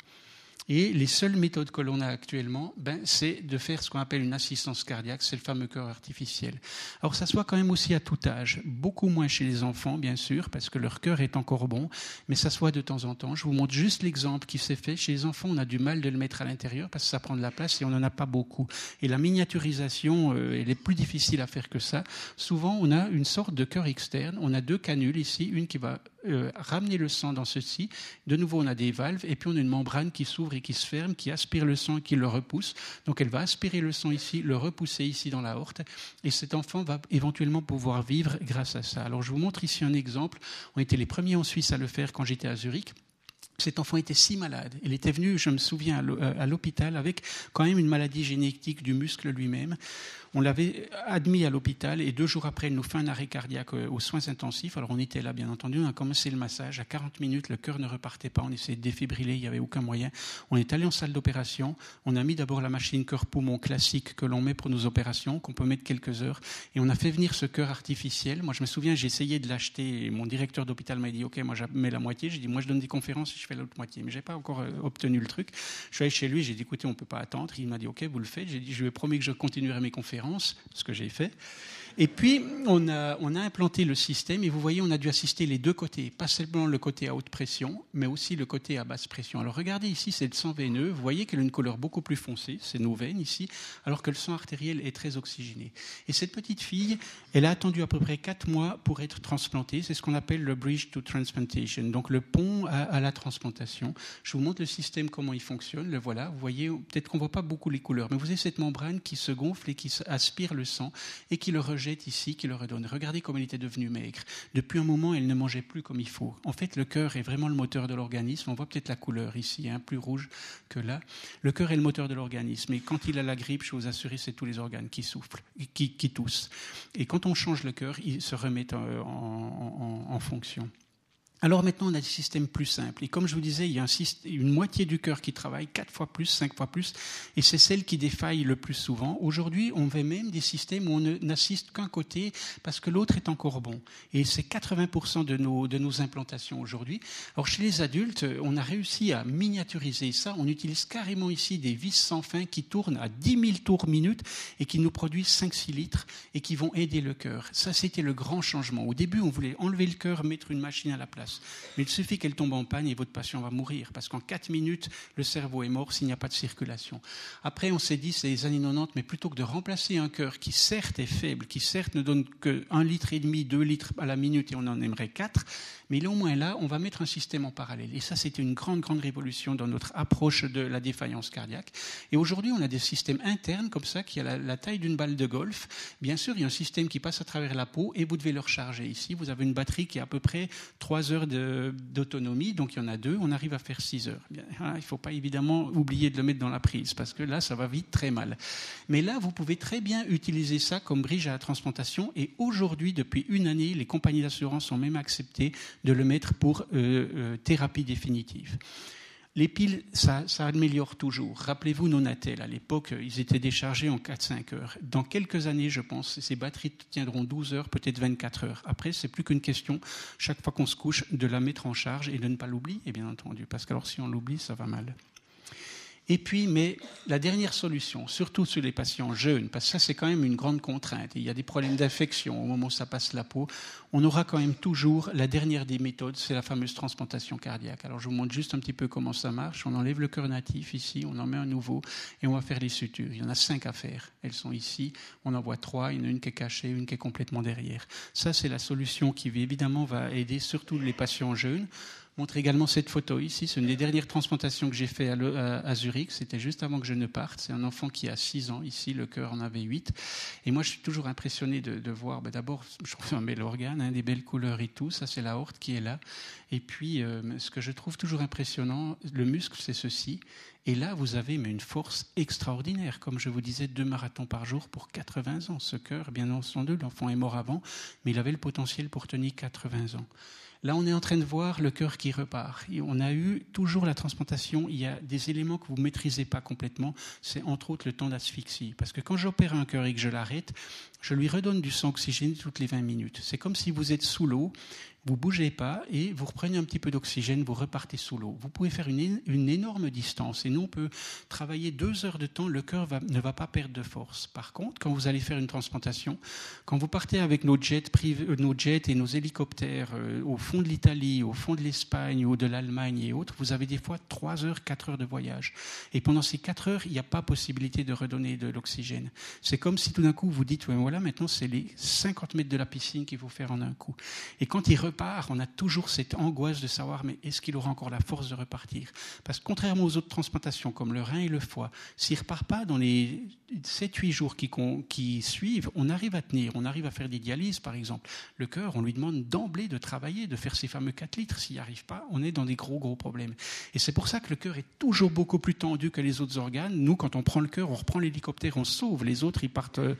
Et les seules méthodes que l'on a actuellement, ben, c'est de faire ce qu'on appelle une assistance cardiaque, c'est le fameux cœur artificiel. Alors ça se voit quand même aussi à tout âge, beaucoup moins chez les enfants, bien sûr, parce que leur cœur est encore bon, mais ça se voit de temps en temps. Je vous montre juste l'exemple qui s'est fait. Chez les enfants, on a du mal de le mettre à l'intérieur parce que ça prend de la place et on n'en a pas beaucoup. Et la miniaturisation, euh, elle est plus difficile à faire que ça. Souvent, on a une sorte de cœur externe. On a deux canules ici, une qui va euh, ramener le sang dans ceci. De nouveau, on a des valves et puis on a une membrane qui s'ouvre et qui se ferme, qui aspire le sang qui le repousse. Donc elle va aspirer le sang ici, le repousser ici dans la horte et cet enfant va éventuellement pouvoir vivre grâce à ça. Alors je vous montre ici un exemple. On était les premiers en Suisse à le faire quand j'étais à Zurich. Cet enfant était si malade. Il était venu, je me souviens, à l'hôpital avec quand même une maladie génétique du muscle lui-même. On l'avait admis à l'hôpital et deux jours après, il nous fait un arrêt cardiaque euh, aux soins intensifs. Alors on était là, bien entendu, on a commencé le massage. À 40 minutes, le cœur ne repartait pas. On essayait de défibriller, il n'y avait aucun moyen. On est allé en salle d'opération. On a mis d'abord la machine cœur-poumon classique que l'on met pour nos opérations, qu'on peut mettre quelques heures. Et on a fait venir ce cœur artificiel. Moi, je me souviens, j'ai essayé de l'acheter. Mon directeur d'hôpital m'a dit, OK, moi, je mets la moitié. J'ai dit, moi, je donne des conférences et je fais l'autre moitié. Mais j'ai pas encore euh, obtenu le truc. Je suis allé chez lui, j'ai dit, écoutez, on peut pas attendre. Il m'a dit, OK, vous le faites. J'ai dit, je lui ai promis que je continuerai mes conférences, ce que j'ai fait. Et puis, on a, implanté le système et vous voyez, on a dû assister les deux côtés, pas seulement le côté à haute pression, mais aussi le côté à basse pression. Alors regardez ici, c'est le sang veineux. Vous voyez qu'elle a une couleur beaucoup plus foncée, c'est nos veines ici, alors que le sang artériel est très oxygéné. Et cette petite fille, elle a attendu à peu près quatre mois pour être transplantée. C'est ce qu'on appelle le bridge to transplantation, donc le pont à, à, la transplantation. Je vous montre le système, comment il fonctionne. Le voilà. Vous voyez, peut-être qu'on voit pas beaucoup les couleurs, mais vous avez cette membrane qui se gonfle et qui aspire le sang et qui le rejette ici qui le redonne. Regardez comme elle était devenue maigre. Depuis un moment, elle ne mangeait plus comme il faut. En fait, le cœur est vraiment le moteur de l'organisme. On voit peut-être la couleur ici, hein, plus rouge que là. Le cœur est le moteur de l'organisme. Et quand il a la grippe, je vous assure, c'est tous les organes qui soufflent, qui, qui toussent. Et quand on change le cœur, il se remet en fonction. Alors maintenant, on a des systèmes plus simples. Et comme je vous disais, il y a un une moitié du cœur qui travaille quatre fois plus, cinq fois plus, et c'est celle qui défaille le plus souvent. Aujourd'hui, on fait même des systèmes où on n'assiste qu'un côté parce que l'autre est encore bon. Et c'est 80% de nos, de nos implantations aujourd'hui. Alors chez les adultes, on a réussi à miniaturiser ça. On utilise carrément ici des vis sans fin qui tournent à 10 000 tours minute et qui nous produisent 5-6 litres et qui vont aider le cœur. Ça, c'était le grand changement. Au début, on voulait enlever le cœur, mettre une machine à la place. Mais il suffit qu'elle tombe en panne et votre patient va mourir, parce qu'en 4 minutes, le cerveau est mort s'il n'y a pas de circulation. Après, on s'est dit, c'est les années 90, mais plutôt que de remplacer un cœur qui certes est faible, qui certes ne donne que 1 litre et demi, 2 litres à la minute et on en aimerait 4, mais au moins là, on va mettre un système en parallèle. Et ça, c'était une grande, grande révolution dans notre approche de la défaillance cardiaque. Et aujourd'hui, on a des systèmes internes comme ça, qui a la, taille d'une balle de golf. Bien sûr, il y a un système qui passe à travers la peau et vous devez le recharger. Ici, vous avez une batterie qui a à peu près 3 heures d'autonomie, donc il y en a deux, on arrive à faire 6 heures. il ne faut pas évidemment oublier de le mettre dans la prise, parce que là, ça va vite très mal. Mais là, vous pouvez très bien utiliser ça comme bridge à la transplantation, et aujourd'hui, depuis une année, les compagnies d'assurance ont même accepté de le mettre pour euh, euh, thérapie définitive. Les piles, ça, améliore toujours. Rappelez-vous Nonatel, à l'époque, ils étaient déchargés en 4-5 heures. Dans quelques années, je pense, ces batteries tiendront 12 heures, peut-être 24 heures. Après, c'est plus qu'une question, chaque fois qu'on se couche, de la mettre en charge et de ne pas l'oublier, bien entendu. Parce que alors, si on l'oublie, ça va mal. Et puis, mais la dernière solution, surtout sur les patients jeunes, parce que ça c'est quand même une grande contrainte, il y a des problèmes d'infection au moment où ça passe la peau, on aura quand même toujours la dernière des méthodes, c'est la fameuse transplantation cardiaque. Alors je vous montre juste un petit peu comment ça marche. On enlève le cœur natif ici, on en met un nouveau et on va faire les sutures. Il y en a cinq à faire. Elles sont ici. On en voit trois. Il y en a une qui est cachée, une qui est complètement derrière. Ça c'est la solution qui évidemment va aider surtout les patients jeunes montre également cette photo ici. C'est une des dernières transplantations que j'ai fait à, Zurich. C'était juste avant que je ne parte. C'est un enfant qui a 6 ans. Ici, le cœur en avait 8. Et moi, je suis toujours impressionné de, voir, ben, d'abord, je trouve un bel organe, des belles couleurs et tout. Ça, c'est la horte qui est là. Et puis, euh, ce que je trouve toujours impressionnant, le muscle, c'est ceci. Et là, vous avez mais une force extraordinaire. Comme je vous disais, deux marathons par jour pour 80 ans. Ce cœur, bien entendu, l'enfant est mort avant, mais il avait le potentiel pour tenir 80 ans. Là, on est en train de voir le cœur qui repart. Et on a eu toujours la transplantation. Il y a des éléments que vous ne maîtrisez pas complètement. C'est entre autres le temps d'asphyxie. Parce que quand j'opère un cœur et que je l'arrête, je lui redonne du sang oxygéné toutes les 20 minutes. C'est comme si vous êtes sous l'eau vous bougez pas et vous reprenez un petit peu d'oxygène, vous repartez sous l'eau. Vous pouvez faire une, une, énorme distance et nous on peut travailler deux heures de temps, le cœur ne va pas perdre de force. Par contre, quand vous allez faire une transplantation, quand vous partez avec nos jets, euh, nos jets et nos hélicoptères euh, au fond de l'Italie, au fond de l'Espagne ou de l'Allemagne et autres, vous avez des fois trois heures, quatre heures de voyage. Et pendant ces quatre heures, il n'y a pas possibilité de redonner de l'oxygène. C'est comme si tout d'un coup vous dites, voilà, maintenant c'est les 50 mètres de la piscine qu'il faut faire en un coup. Et quand il on a toujours cette angoisse de savoir, mais est-ce qu'il aura encore la force de repartir? Parce que contrairement aux autres transplantations, comme le rein et le foie, s'il ne repart pas dans les 7-8 jours qui, qui, suivent, on arrive à tenir, on arrive à faire des dialyses, par exemple. Le cœur, on lui demande d'emblée de travailler, de faire ses fameux 4 litres. S'il n'y arrive pas, on est dans des gros, gros problèmes. Et c'est pour ça que le cœur est toujours beaucoup plus tendu que les autres organes. Nous, quand on prend le cœur, on reprend l'hélicoptère, on sauve. Les autres, ils partent euh,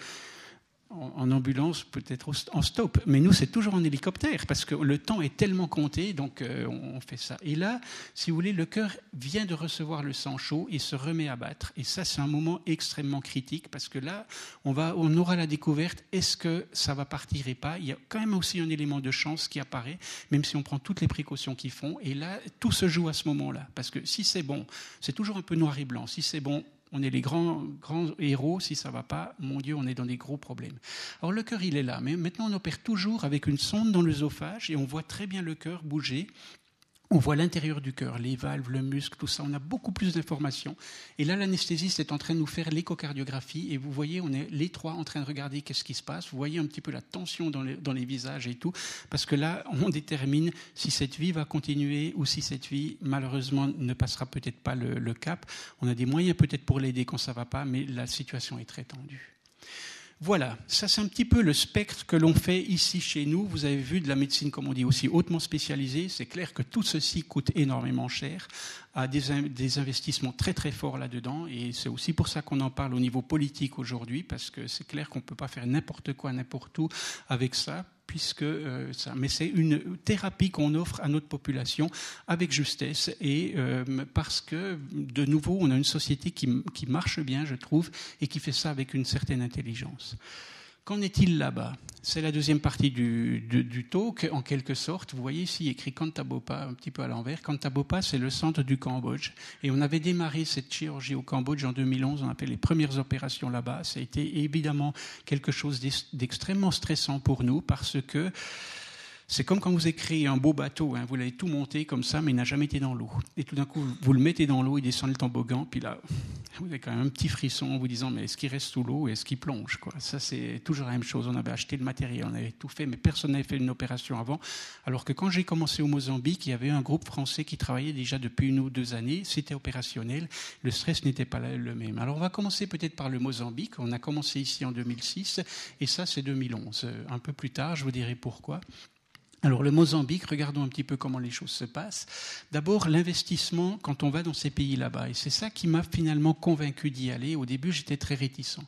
en ambulance, peut-être en stop. Mais nous, c'est toujours en hélicoptère, parce que le temps est tellement compté, donc euh, on fait ça. Et là, si vous voulez, le cœur vient de recevoir le sang chaud et se remet à battre. Et ça, c'est un moment extrêmement critique, parce que là, on, va, on aura la découverte, est-ce que ça va partir et pas? Il y a quand même aussi un élément de chance qui apparaît, même si on prend toutes les précautions qu'ils font. Et là, tout se joue à ce moment-là. Parce que si c'est bon, c'est toujours un peu noir et blanc. Si c'est bon, on est les grands, grands héros, si ça ne va pas, mon Dieu, on est dans des gros problèmes. Alors le cœur, il est là, mais maintenant on opère toujours avec une sonde dans l'œsophage et on voit très bien le cœur bouger on voit l'intérieur du cœur, les valves, le muscle, tout ça. On a beaucoup plus d'informations. Et là, l'anesthésiste est en train de nous faire l'échocardiographie. Et vous voyez, on est les trois en train de regarder qu'est-ce qui se passe. Vous voyez un petit peu la tension dans les, visages et tout. Parce que là, on détermine si cette vie va continuer ou si cette vie, malheureusement, ne passera peut-être pas le, cap. On a des moyens peut-être pour l'aider quand ça va pas, mais la situation est très tendue. Voilà, ça c'est un petit peu le spectre que l'on fait ici chez nous. Vous avez vu de la médecine, comme on dit, aussi hautement spécialisée. C'est clair que tout ceci coûte énormément cher, a des, des investissements très très forts là-dedans. Et c'est aussi pour ça qu'on en parle au niveau politique aujourd'hui, parce que c'est clair qu'on ne peut pas faire n'importe quoi, n'importe où avec ça puisque euh, mais c'est une thérapie qu'on offre à notre population avec justesse et euh, parce que de nouveau on a une société qui, marche bien, je trouve, et qui fait ça avec une certaine intelligence. Qu'en est-il là-bas? C'est la deuxième partie du, talk, en quelque sorte. Vous voyez ici écrit Kantabopa, un petit peu à l'envers. Kantabopa, c'est le centre du Cambodge. Et on avait démarré cette chirurgie au Cambodge en 2011. On appelle les premières opérations là-bas. Ça a été évidemment quelque chose d'extrêmement stressant pour nous parce que c'est comme quand vous écrivez un beau bateau, hein, vous l'avez tout monté comme ça, mais il n'a jamais été dans l'eau. Et tout d'un coup, vous le mettez dans l'eau, il descend le toboggan, puis là, vous avez quand même un petit frisson en vous disant, mais est-ce qu'il reste sous l'eau et est-ce qu'il plonge Ça, c'est toujours la même chose. On avait acheté le matériel, on avait tout fait, mais personne n'avait fait une opération avant. Alors que quand j'ai commencé au Mozambique, il y avait un groupe français qui travaillait déjà depuis une ou deux années, c'était opérationnel, le stress n'était pas le même. Alors on va commencer peut-être par le Mozambique. On a commencé ici en 2006, et ça, c'est 2011. Un peu plus tard, je vous dirai pourquoi. Alors le Mozambique, regardons un petit peu comment les choses se passent. D'abord l'investissement quand on va dans ces pays là-bas, et c'est ça qui m'a finalement convaincu d'y aller. Au début, j'étais très réticent.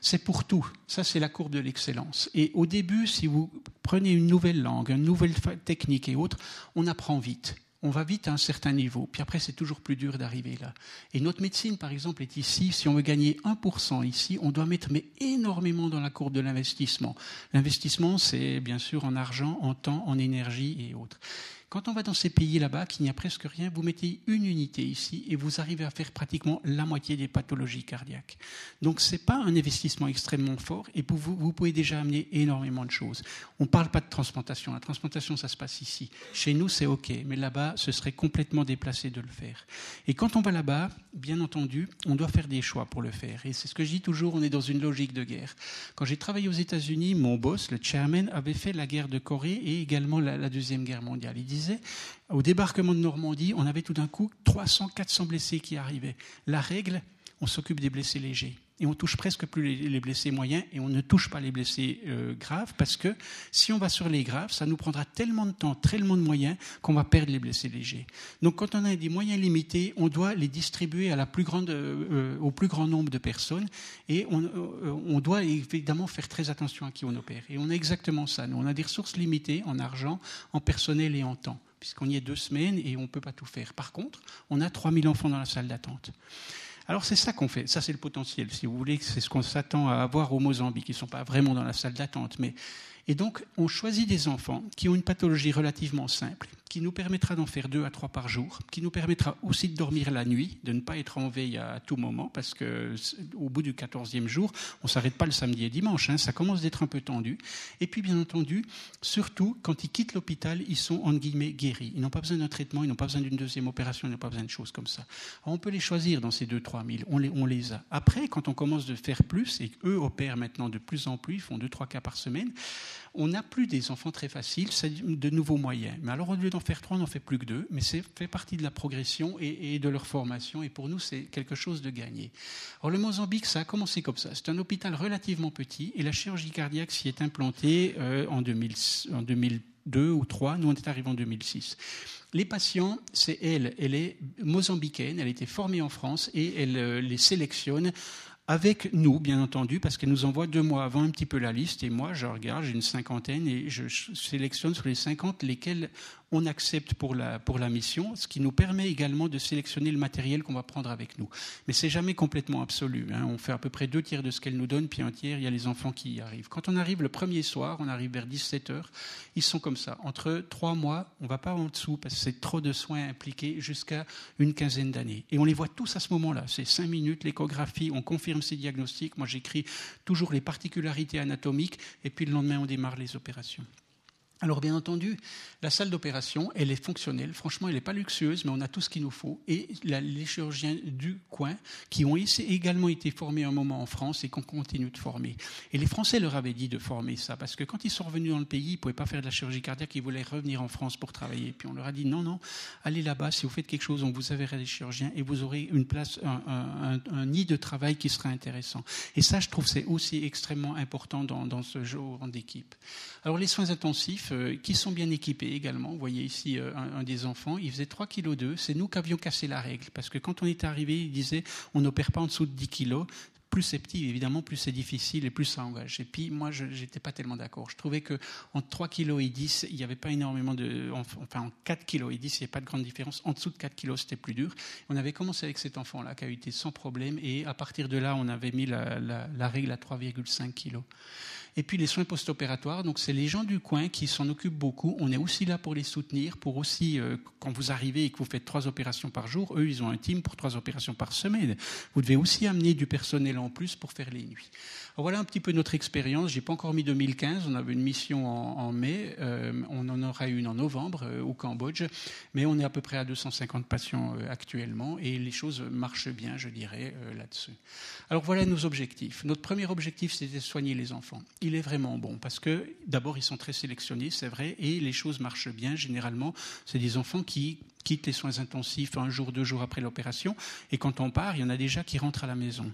C'est pour tout. Ça, c'est la courbe de l'excellence. Et au début, si vous prenez une nouvelle langue, une nouvelle technique et autres, on apprend vite on va vite à un certain niveau. Puis après, c'est toujours plus dur d'arriver là. Et notre médecine, par exemple, est ici. Si on veut gagner 1% ici, on doit mettre mais énormément dans la courbe de l'investissement. L'investissement, c'est bien sûr en argent, en temps, en énergie et autres. Quand on va dans ces pays là-bas, qu'il n'y a presque rien, vous mettez une unité ici et vous arrivez à faire pratiquement la moitié des pathologies cardiaques. Donc ce n'est pas un investissement extrêmement fort et vous, pouvez déjà amener énormément de choses. On ne parle pas de transplantation. La transplantation, ça se passe ici. Chez nous, c'est OK, mais là-bas, ce serait complètement déplacé de le faire. Et quand on va là-bas, bien entendu, on doit faire des choix pour le faire. Et c'est ce que je dis toujours, on est dans une logique de guerre. Quand j'ai travaillé aux États-Unis, mon boss, le chairman, avait fait la guerre de Corée et également la, la Deuxième Guerre mondiale. Il disait au débarquement de Normandie, on avait tout d'un coup 300, 400 blessés qui arrivaient. La règle, on s'occupe des blessés légers. Et on touche presque plus les, blessés moyens et on ne touche pas les blessés euh, graves parce que si on va sur les graves, ça nous prendra tellement de temps, tellement de moyens qu'on va perdre les blessés légers. Donc quand on a des moyens limités, on doit les distribuer à la plus grande, euh, au plus grand nombre de personnes et on, euh, on, doit évidemment faire très attention à qui on opère. Et on a exactement ça. Nous, on a des ressources limitées en argent, en personnel et en temps puisqu'on y est deux semaines et on ne peut pas tout faire. Par contre, on a 3000 enfants dans la salle d'attente. Alors c'est ça qu'on fait, ça c'est le potentiel, si vous voulez, c'est ce qu'on s'attend à avoir au Mozambique. Ils ne sont pas vraiment dans la salle d'attente, mais et donc, on choisit des enfants qui ont une pathologie relativement simple, qui nous permettra d'en faire deux à trois par jour, qui nous permettra aussi de dormir la nuit, de ne pas être en veille à tout moment, parce que au bout du quatorzième jour, on s'arrête pas le samedi et dimanche, hein, ça commence d'être un peu tendu. Et puis, bien entendu, surtout, quand ils quittent l'hôpital, ils sont, en guillemets, guéris. Ils n'ont pas besoin d'un traitement, ils n'ont pas besoin d'une deuxième opération, ils n'ont pas besoin de choses comme ça. On peut les choisir dans ces deux, trois mille, on les, on les a. Après, quand on commence de faire plus, et eux opèrent maintenant de plus en plus, ils font deux, trois cas par semaine, on n'a plus des enfants très faciles, c'est de nouveaux moyens. Mais alors, au lieu d'en faire trois, on n'en fait plus que deux, mais c'est fait partie de la progression et, de leur formation, et pour nous, c'est quelque chose de gagné. Alors, le Mozambique, ça a commencé comme ça. C'est un hôpital relativement petit, et la chirurgie cardiaque s'y est implantée euh, en, 2002 ou 2003. Nous, on est arrivés en 2006. Les patients, c'est elle, elle est mozambicaine, elle a été formée en France et elle euh, les sélectionne avec nous, bien entendu, parce qu'elle nous envoie deux mois avant un petit peu la liste, et moi, je regarde, j'ai une cinquantaine, et je sélectionne sur les cinquante lesquels on accepte pour la, mission, ce qui nous permet également de sélectionner le matériel qu'on va prendre avec nous. Mais c'est jamais complètement absolu. Hein. On fait à peu près deux tiers de ce qu'elle nous donne, puis un tiers, il y a les enfants qui y arrivent. Quand on arrive le premier soir, on arrive vers 17 heures, ils sont comme ça. Entre trois mois, on va pas en dessous parce que c'est trop de soins impliqués, jusqu'à une quinzaine d'années. Et on les voit tous à ce moment-là. C'est cinq minutes, l'échographie, on confirme ces diagnostics. Moi, j'écris toujours les particularités anatomiques, et puis le lendemain, on démarre les opérations. Alors bien entendu, la salle d'opération, elle est fonctionnelle. Franchement, elle n'est pas luxueuse, mais on a tout ce qu'il nous faut. Et les chirurgiens du coin, qui ont également été formés un moment en France et qu'on continue de former. Et les Français leur avaient dit de former ça, parce que quand ils sont revenus dans le pays, ils ne pouvaient pas faire de la chirurgie cardiaque, ils voulaient revenir en France pour travailler. Puis on leur a dit non, non, allez là-bas, si vous faites quelque chose, on vous verra des chirurgiens et vous aurez une place, un, nid de travail qui sera intéressant. Et ça, je trouve, c'est aussi extrêmement important dans, dans ce genre d'équipe. Alors les soins intensifs, euh, qui sont bien équipés également. Vous voyez ici euh, un, des enfants, il faisait 3 kg 2. C'est nous qui avions cassé la règle. Parce que quand on est arrivé, il disait on n'opère pas en dessous de 10 kg plus c'est petit, évidemment, plus c'est difficile et plus ça engage. Et puis, moi, je n'étais pas tellement d'accord. Je trouvais qu'entre 3 kg et 10, il n'y avait pas énormément de. Enfin, en 4 kg et 10, il n'y avait pas de grande différence. En dessous de 4 kg, c'était plus dur. On avait commencé avec cet enfant-là, qui a été sans problème. Et à partir de là, on avait mis la règle à 3,5 kg. Et puis les soins post-opératoires, donc c'est les gens du coin qui s'en occupent beaucoup. On est aussi là pour les soutenir, pour aussi, euh, quand vous arrivez et que vous faites trois opérations par jour, eux, ils ont un team pour trois opérations par semaine. Vous devez aussi amener du personnel en plus pour faire les nuits. Voilà un petit peu notre expérience. J'ai pas encore mis 2015. On avait une mission en, mai. Euh, on en aura une en novembre euh, au Cambodge. Mais on est à peu près à 250 patients actuellement et les choses marchent bien, je dirais, là-dessus. Alors voilà nos objectifs. Notre premier objectif, c'était de soigner les enfants il est vraiment bon parce que d'abord ils sont très sélectionnés, c'est vrai, et les choses marchent bien. Généralement, c'est des enfants qui quittent les soins intensifs un jour, deux jours après l'opération, et quand on part, il y en a déjà qui rentrent à la maison.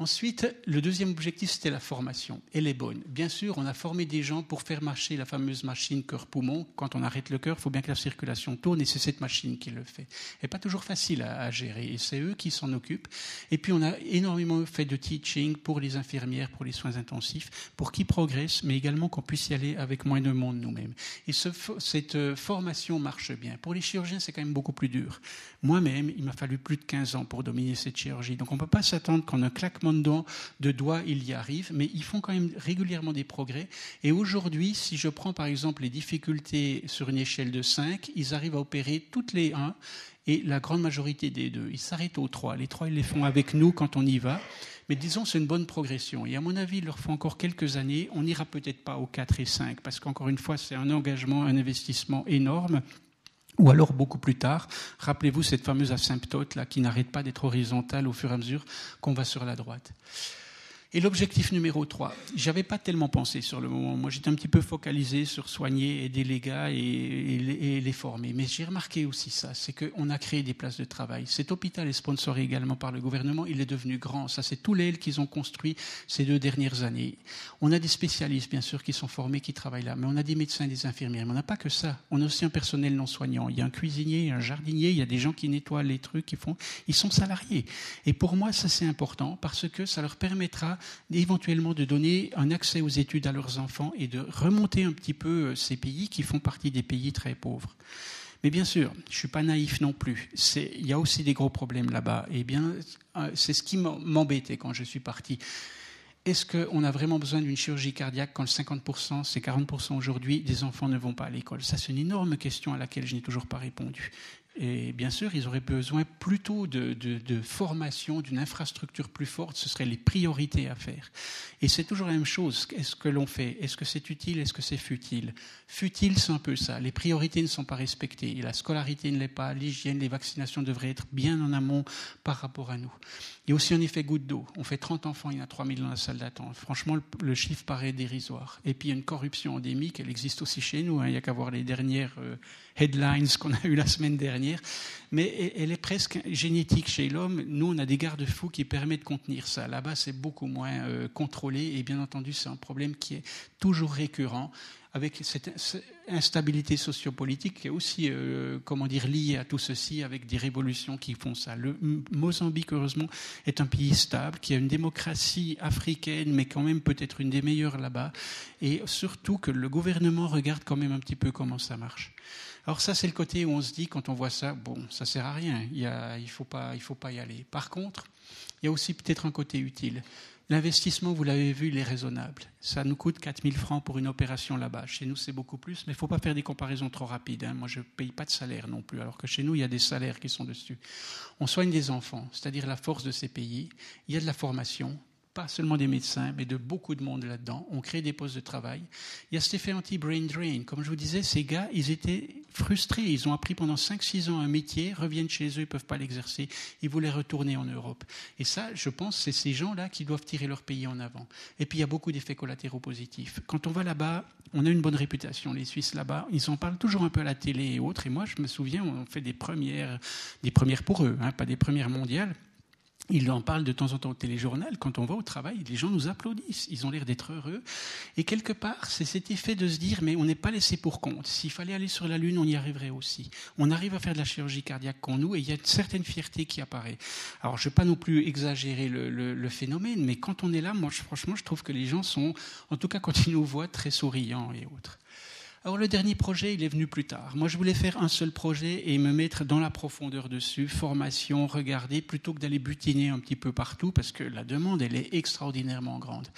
Ensuite, le deuxième objectif, c'était la formation. Elle est bonne. Bien sûr, on a formé des gens pour faire marcher la fameuse machine cœur-poumon. Quand on arrête le cœur, il faut bien que la circulation tourne et c'est cette machine qui le fait. N'est pas toujours facile à, gérer et c'est eux qui s'en occupent. Et puis, on a énormément fait de teaching pour les infirmières, pour les soins intensifs, pour qu'ils progressent, mais également qu'on puisse y aller avec moins de monde nous-mêmes. Et cette euh, formation marche bien. Pour les chirurgiens, c'est quand même beaucoup plus dur. Moi-même, il m'a fallu plus de 15 ans pour dominer cette chirurgie. Donc, on ne peut pas s'attendre qu'en un claquement de doigts, il y arrive, mais ils font quand même régulièrement des progrès. Et aujourd'hui, si je prends par exemple les difficultés sur une échelle de 5, ils arrivent à opérer toutes les 1 et la grande majorité des deux. Ils s'arrêtent aux 3. Les 3, ils les font avec nous quand on y va. Mais disons, c'est une bonne progression. Et à mon avis, il leur faut encore quelques années. On n'ira peut-être pas aux 4 et 5, parce qu'encore une fois, c'est un engagement, un investissement énorme. Ou alors beaucoup plus tard, rappelez-vous cette fameuse asymptote là qui n'arrête pas d'être horizontale au fur et à mesure qu'on va sur la droite. Et l'objectif numéro 3, j'avais pas tellement pensé sur le moment. Moi, j'étais un petit peu focalisé sur soigner, aider les gars et, les former. Mais j'ai remarqué aussi ça, c'est qu'on a créé des places de travail. Cet hôpital est sponsorisé également par le gouvernement. Il est devenu grand. Ça, c'est tous les qu'ils ont construit ces deux dernières années. On a des spécialistes, bien sûr, qui sont formés, qui travaillent là. Mais on a des médecins, des infirmières. Mais on n'a pas que ça. On a aussi un personnel non soignant. Il y a un cuisinier, un jardinier. Il y a des gens qui nettoient les trucs, qui font. Ils sont salariés. Et pour moi, ça, c'est important parce que ça leur permettra éventuellement de donner un accès aux études à leurs enfants et de remonter un petit peu euh, ces pays qui font partie des pays très pauvres. Mais bien sûr, je ne suis pas naïf non plus. Il y a aussi des gros problèmes là-bas. Et eh bien, euh, c'est ce qui m'embêtait quand je suis parti. Est-ce qu'on a vraiment besoin d'une chirurgie cardiaque quand 50%, c'est 40% aujourd'hui, des enfants ne vont pas à l'école? Ça, c'est une énorme question à laquelle je n'ai toujours pas répondu. Et bien sûr, ils auraient besoin plutôt de, formation, d'une infrastructure plus forte. Ce seraient les priorités à faire. Et c'est toujours la même chose. Est-ce que l'on fait? Est-ce que c'est utile? Est-ce que c'est futile? Futile, c'est un peu ça. Les priorités ne sont pas respectées. La scolarité ne l'est pas. L'hygiène, les vaccinations devraient être bien en amont par rapport à nous. Il y a aussi un effet goutte d'eau. On fait 30 enfants, il y en a 3000 dans la salle d'attente. Franchement, le, chiffre paraît dérisoire. Et puis, il y a une corruption endémique. Elle existe aussi chez nous. Hein. Il n'y a qu'à voir les dernières euh, headlines qu'on a eues la semaine dernière, mais elle est presque génétique chez l'homme. Nous, on a des garde-fous qui permettent de contenir ça. Là-bas, c'est beaucoup moins euh, contrôlé et bien entendu, c'est un problème qui est toujours récurrent avec cette instabilité sociopolitique qui est aussi, euh, comment dire, liée à tout ceci, avec des révolutions qui font ça. Le Mozambique, heureusement, est un pays stable, qui a une démocratie africaine, mais quand même peut-être une des meilleures là-bas, et surtout que le gouvernement regarde quand même un petit peu comment ça marche. Alors ça, c'est le côté où on se dit, quand on voit ça, bon, ça sert à rien, il ne faut, pas, il faut pas y aller. Par contre, il y a aussi peut-être un côté utile. L'investissement, vous l'avez vu, il est raisonnable. Ça nous coûte 4000 francs pour une opération là-bas. Chez nous, c'est beaucoup plus, mais il ne faut pas faire des comparaisons trop rapides. Hein. Moi, je ne paye pas de salaire non plus, alors que chez nous, il y a des salaires qui sont dessus. On soigne des enfants, c'est-à-dire la force de ces pays. Il y a de la formation, pas seulement des médecins, mais de beaucoup de monde là-dedans. On crée des postes de travail. Il y a cet effet anti-brain drain. Comme je vous disais, ces gars, ils étaient frustrés. Ils ont appris pendant 5-6 ans un métier, reviennent chez eux, ils ne peuvent pas l'exercer. Ils voulaient retourner en Europe. Et ça, je pense, c'est ces gens-là qui doivent tirer leur pays en avant. Et puis, il y a beaucoup d'effets collatéraux positifs. Quand on va là-bas, on a une bonne réputation. Les Suisses là-bas, ils en parlent toujours un peu à la télé et autres. Et moi, je me souviens, on fait des premières, des premières pour eux, hein, pas des premières mondiales. Il en parle de temps en temps au téléjournal. Quand on va au travail, les gens nous applaudissent. Ils ont l'air d'être heureux. Et quelque part, c'est cet effet de se dire, mais on n'est pas laissé pour compte. S'il fallait aller sur la Lune, on y arriverait aussi. On arrive à faire de la chirurgie cardiaque qu'on nous, et il y a une certaine fierté qui apparaît. Alors, je ne vais pas non plus exagérer le, le, phénomène, mais quand on est là, moi, franchement, je trouve que les gens sont, en tout cas quand ils nous voient, très souriants et autres. Alors le dernier projet, il est venu plus tard. Moi, je voulais faire un seul projet et me mettre dans la profondeur dessus, formation, regarder, plutôt que d'aller butiner un petit peu partout, parce que la demande, elle est extraordinairement grande.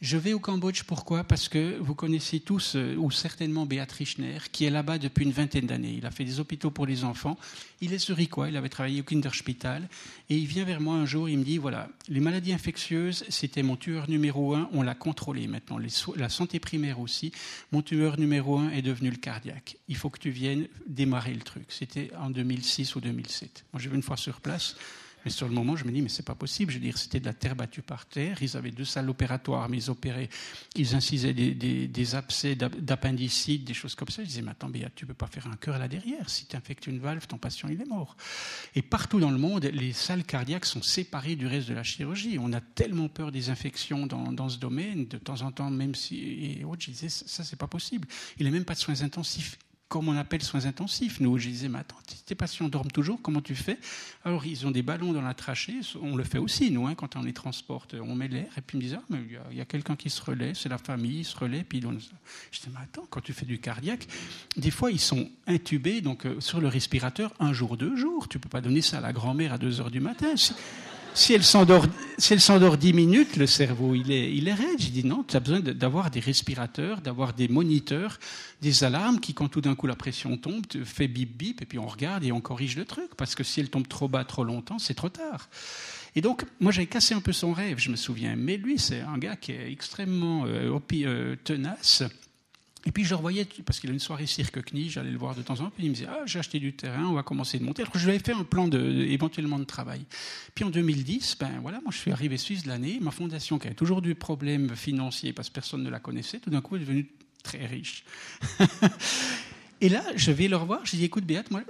Je vais au Cambodge, pourquoi? Parce que vous connaissez tous, euh, ou certainement Béatrice Schner, qui est là-bas depuis une vingtaine d'années. Il a fait des hôpitaux pour les enfants. Il est zurichois, il avait travaillé au Kinderspital. Et il vient vers moi un jour, il me dit, voilà, les maladies infectieuses, c'était mon tueur numéro un, on l'a contrôlé maintenant. la santé primaire aussi. Mon tueur numéro un est devenu le cardiaque. Il faut que tu viennes démarrer le truc. C'était en 2006 ou 2007. Moi, j'ai vu une fois sur place. Mais sur le moment, je me dis, mais c'est pas possible. Je veux dire, c'était de la terre battue par terre. Ils avaient deux salles opératoires, mais ils opéraient, ils incisaient des, des, abcès d'appendicite, des choses comme ça. Je disais, mais attends, Béat, tu peux pas faire un cœur là derrière. Si tu infectes une valve, ton patient, il est mort. Et partout dans le monde, les salles cardiaques sont séparées du reste de la chirurgie. On a tellement peur des infections dans, dans ce domaine, de temps en temps, même si, et autres, je disais, ça, c'est pas possible. Il n'y a même pas de soins intensifs comme on appelle soins intensifs. Nous, je disais, mais attends, tes patients dorment toujours, comment tu fais? Alors, ils ont des ballons dans la trachée, on le fait aussi, nous, hein, quand on les transporte, on met l'air, et puis ils me disent, ah, mais il y a, quelqu'un qui se relaie, c'est la famille, il se relaie, puis ils Je dis, mais attends, quand tu fais du cardiaque, des fois, ils sont intubés, donc euh, sur le respirateur, un jour, deux jours. Tu peux pas donner ça à la grand-mère à deux heures du matin. Si elle s'endort, si elle s'endort 10 minutes, le cerveau, il est, il est raide. J'ai dit non, tu as besoin d'avoir des respirateurs, d'avoir des moniteurs, des alarmes qui, quand tout d'un coup la pression tombe, fait bip bip, et puis on regarde et on corrige le truc. Parce que si elle tombe trop bas trop longtemps, c'est trop tard. Et donc, moi, j'avais cassé un peu son rêve, je me souviens. Mais lui, c'est un gars qui est extrêmement euh, euh tenace. Et puis je revoyais, parce qu'il a une soirée cirque CNI, j'allais le voir de temps en temps, et il me disait Ah, j'ai acheté du terrain, on va commencer de monter. Alors je lui avais fait un plan de, éventuellement de travail. Puis en 2010, ben voilà, moi je suis arrivé Suisse de l'année, ma fondation qui avait toujours du problème financier parce que personne ne la connaissait, tout d'un coup est devenue très riche. et là, je vais le revoir, je dis Écoute, Béat, moi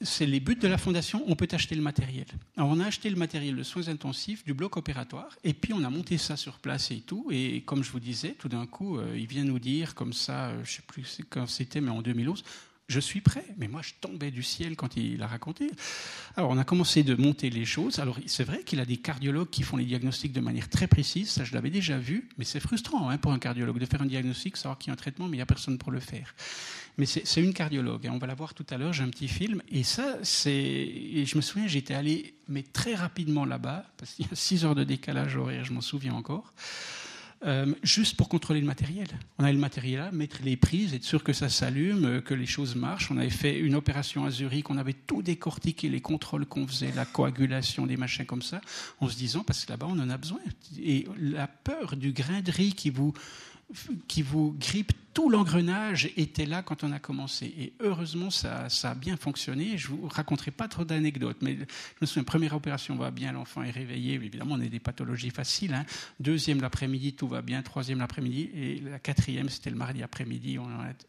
c'est les buts de la fondation, on peut acheter le matériel. Alors on a acheté le matériel de soins intensifs, du bloc opératoire, et puis on a monté ça sur place et tout. Et comme je vous disais, tout d'un coup, euh, il vient nous dire, comme ça, euh, je ne sais plus quand c'était, mais en 2011, je suis prêt. Mais moi, je tombais du ciel quand il a raconté. Alors, on a commencé de monter les choses. Alors, c'est vrai qu'il a des cardiologues qui font les diagnostics de manière très précise. Ça, je l'avais déjà vu. Mais c'est frustrant hein, pour un cardiologue de faire un diagnostic, savoir qu'il y a un traitement, mais il n'y a personne pour le faire. Mais c'est une cardiologue. Hein. On va la voir tout à l'heure. J'ai un petit film. Et ça, c'est. Et je me souviens, j'étais allé, mais très rapidement là-bas, parce qu'il y a six heures de décalage horaire, je m'en souviens encore. Euh, juste pour contrôler le matériel. On avait le matériel là, mettre les prises, être sûr que ça s'allume, euh, que les choses marchent. On avait fait une opération à Zurich, on avait tout décortiqué, les contrôles qu'on faisait, la coagulation, des machins comme ça, en se disant, parce que là-bas, on en a besoin. Et la peur du grain de riz qui vous qui vous grippe, tout l'engrenage était là quand on a commencé. Et heureusement, ça, a bien fonctionné. Je vous raconterai pas trop d'anecdotes, mais je me souviens, première opération va bien, l'enfant est réveillé. Évidemment, on a des pathologies faciles. Hein. Deuxième l'après-midi, tout va bien. Troisième l'après-midi. Et la quatrième, c'était le mardi après-midi.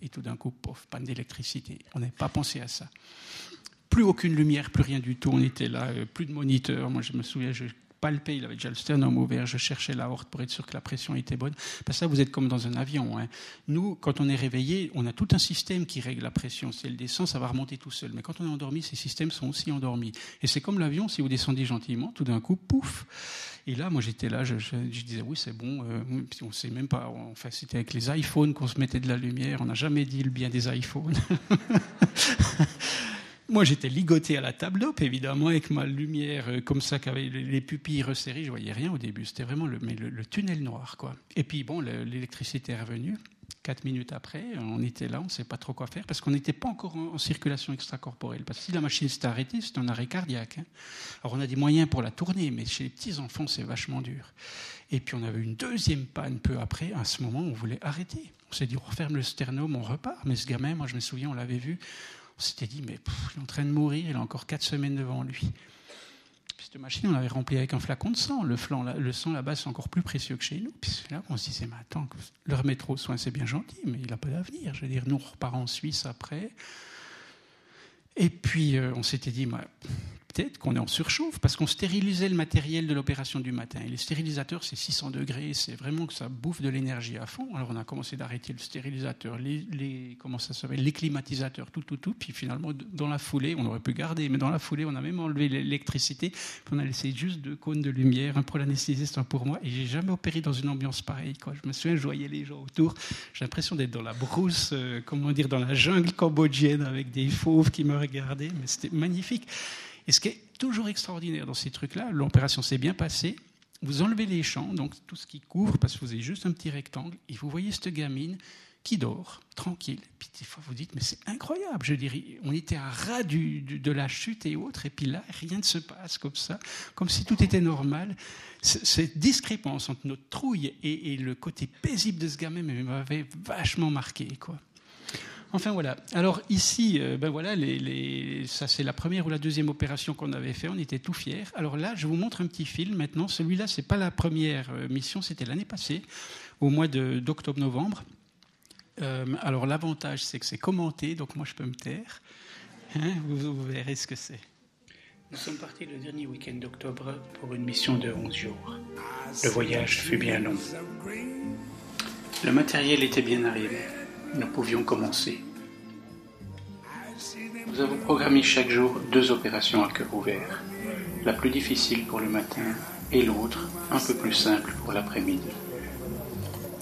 Et tout d'un coup, pof, panne d'électricité. On n'avait pas pensé à ça. Plus aucune lumière, plus rien du tout. On était là, euh, plus de moniteur. Moi, je me souviens, je palpé, il avait déjà le sternum ouvert, je cherchais la horte pour être sûr que la pression était bonne. Parce que ça, vous êtes comme dans un avion. Hein. Nous, quand on est réveillé, on a tout un système qui règle la pression. Si elle descend, ça va remonter tout seul. Mais quand on est endormi, ces systèmes sont aussi endormis. Et c'est comme l'avion, si vous descendez gentiment, tout d'un coup, pouf Et là, moi, j'étais là, je, disais, oui, c'est bon. Euh, on sait même pas. Enfin, c'était avec les iPhones qu'on se mettait de la lumière. On n'a jamais dit le bien des iPhones. Moi, j'étais ligoté à la table d'op, évidemment, avec ma lumière euh, comme ça, avec les pupilles resserrées. Je voyais rien au début. C'était vraiment le, tunnel noir, quoi. Et puis, bon, l'électricité est revenue. Quatre minutes après, on était là, on ne savait pas trop quoi faire parce qu'on n'était pas encore en, circulation extracorporelle. Parce que si la machine s'était arrêtée, c'était un arrêt cardiaque. Hein. Alors on a des moyens pour la tourner, mais chez les petits enfants, c'est vachement dur. Et puis on avait une deuxième panne peu après. À ce moment, on voulait arrêter. On s'est dit, on referme le sternum, on repart. Mais ce gamin, moi je me souviens, on l'avait vu. On s'était dit, mais il est en train de mourir, il a encore quatre semaines devant lui cette machine, on l'avait remplie avec un flacon de sang. Le, sang là-bas, c'est encore plus précieux que chez nous. Puis là, on se disait, mais attends, le remettre au soin, c'est bien gentil, mais il n'a pas d'avenir. Je veux dire, nous, on repart en Suisse après. Et puis, euh, on s'était dit, peut-être qu'on est en surchauffe, parce qu'on stérilisait le matériel de l'opération du matin. Et les stérilisateurs, c'est 600 degrés, c'est vraiment que ça bouffe de l'énergie à fond. Alors on a commencé d'arrêter le stérilisateur, les, comment ça les climatisateurs, tout, tout, tout. Puis finalement, dans la foulée, on aurait pu garder, mais dans la foulée, on a même enlevé l'électricité. On a laissé juste deux cônes de lumière, un pour l'anesthésiste, un pour moi. Et j'ai jamais opéré dans une ambiance pareille. Je me souviens, je voyais les gens autour. J'ai l'impression d'être dans la brousse, euh, comment dire, dans la jungle cambodgienne avec des fauves qui me regardaient. Mais c'était magnifique. Et ce qui est toujours extraordinaire dans ces trucs-là, l'opération s'est bien passée. Vous enlevez les champs, donc tout ce qui couvre, parce que vous avez juste un petit rectangle, et vous voyez cette gamine qui dort, tranquille. Puis des fois, vous dites, mais c'est incroyable. Je dirais, on était à ras de la chute et autres, et puis là, rien ne se passe comme ça, comme si tout était normal. Cette discrépance entre notre trouille et, et le côté paisible de ce gamin m'avait vachement marqué, quoi. Enfin voilà. Alors ici, euh, ben voilà, ça c'est la première ou la deuxième opération qu'on avait fait. On était tout fiers. Alors là, je vous montre un petit film. Maintenant, celui-là, c'est pas la première euh, mission, c'était l'année passée, au mois d'octobre-novembre. Euh, alors l'avantage, c'est que c'est commenté, donc moi je peux me taire. Hein, vous, vous, verrez ce que c'est. Nous sommes partis le dernier week-end d'octobre pour une mission de 11 jours. Le voyage fut bien long. Le matériel était bien arrivé nous pouvions commencer. Nous avons programmé chaque jour deux opérations à cœur ouvert, la plus difficile pour le matin et l'autre un peu plus simple pour l'après-midi.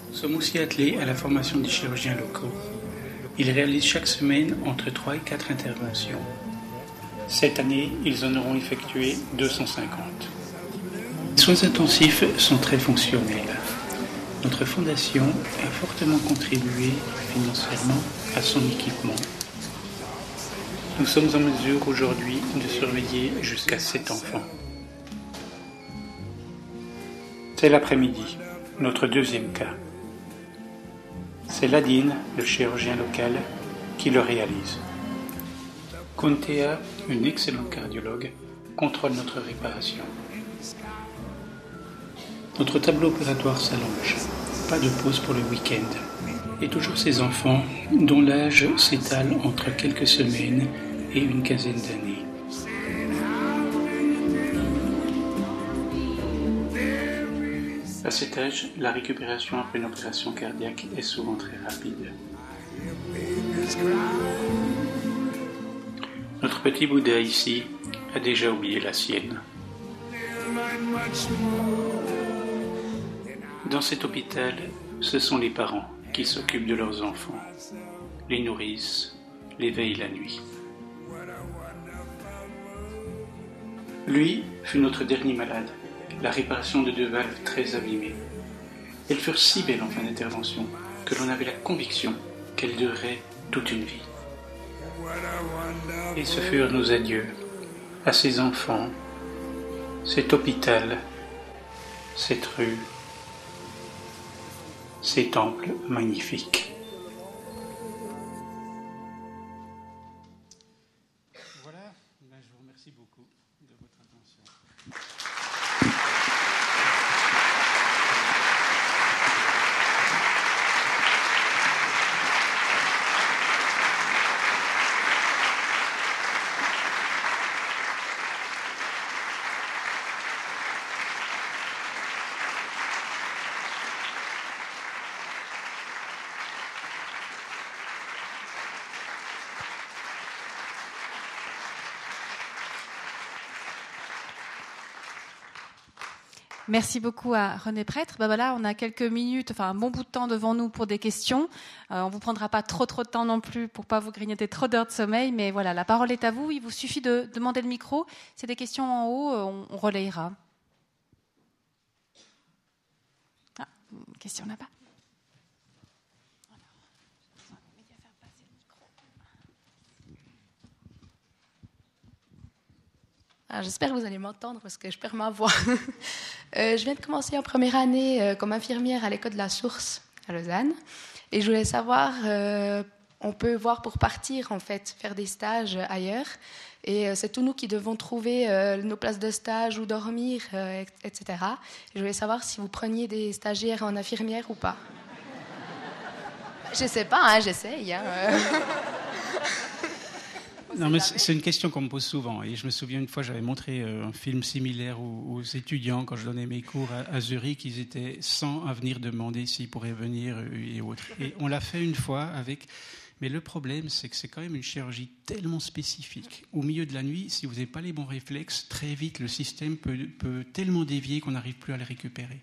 Nous sommes aussi attelés à la formation des chirurgiens locaux. Ils réalisent chaque semaine entre 3 et 4 interventions. Cette année, ils en auront effectué 250. Les soins intensifs sont très fonctionnels. Notre fondation a fortement contribué financièrement à son équipement. Nous sommes en mesure aujourd'hui de surveiller jusqu'à 7 enfants. C'est l'après-midi, notre deuxième cas. C'est Ladine, le chirurgien local, qui le réalise. Contea, une excellente cardiologue, contrôle notre réparation. Notre tableau opératoire s'allonge pas de pause pour le week-end. Et toujours ces enfants dont l'âge s'étale entre quelques semaines et une quinzaine d'années. À cet âge, la récupération après une opération cardiaque est souvent très rapide. Notre petit Bouddha ici a déjà oublié la sienne. Dans cet hôpital, ce sont les parents qui s'occupent de leurs enfants, les nourrissent, les veillent la nuit. Lui fut notre dernier malade, la réparation de deux valves très abîmées. Elles furent si belles en fin d'intervention que l'on avait la conviction qu'elles dureraient toute une vie. Et ce furent nos adieux à ces enfants, cet hôpital, cette rue, ces temples magnifiques. Merci beaucoup à René Prêtre. Ben voilà, on a quelques minutes, enfin un bon bout de temps devant nous pour des questions. Euh, on vous prendra pas trop trop de temps non plus pour pas vous grignoter trop d'heures de sommeil, mais voilà, la parole est à vous. Il vous suffit de demander le micro. C'est des questions en haut, euh, on, on relayera. Ah, question là-bas. J'espère que vous allez m'entendre parce que je perds ma voix. Euh, je viens de commencer en première année euh, comme infirmière à l'école de la Source à Lausanne. Et je voulais savoir, euh, on peut voir pour partir en fait, faire des stages ailleurs. Et c'est tous nous qui devons trouver nos places de stage, où dormir, etc. Et je voulais savoir si vous preniez des stagiaires en infirmière ou pas. Je sais pas, hein, j'essaye. Hein. Non, mais c'est une question qu'on me pose souvent. Et je me souviens une fois, j'avais montré euh, un film similaire aux, étudiants quand je donnais mes cours à, Zurich. Ils étaient sans à venir demander s'ils pourraient venir euh, et autres. Et on l'a fait une fois avec. Mais le problème, c'est que c'est quand même une chirurgie tellement spécifique. Au milieu de la nuit, si vous n'avez pas les bons réflexes, très vite, le système peut, peut tellement dévier qu'on n'arrive plus à le récupérer.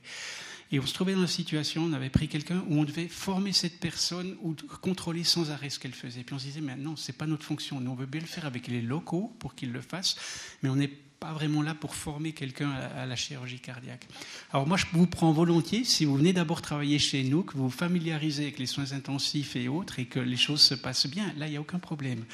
Et on se trouvait dans la situation, on avait pris quelqu'un où on devait former cette personne ou contrôler sans arrêt ce qu'elle faisait. Puis on se disait, mais non, c'est pas notre fonction. Nous, on veut bien le faire avec les locaux pour qu'ils le fassent, mais on n'est pas vraiment là pour former quelqu'un à, la chirurgie cardiaque. Alors moi, je vous prends volontiers, si vous venez d'abord travailler chez nous, que vous vous familiarisez avec les soins intensifs et autres, et que les choses se passent bien, là, il n'y a aucun problème.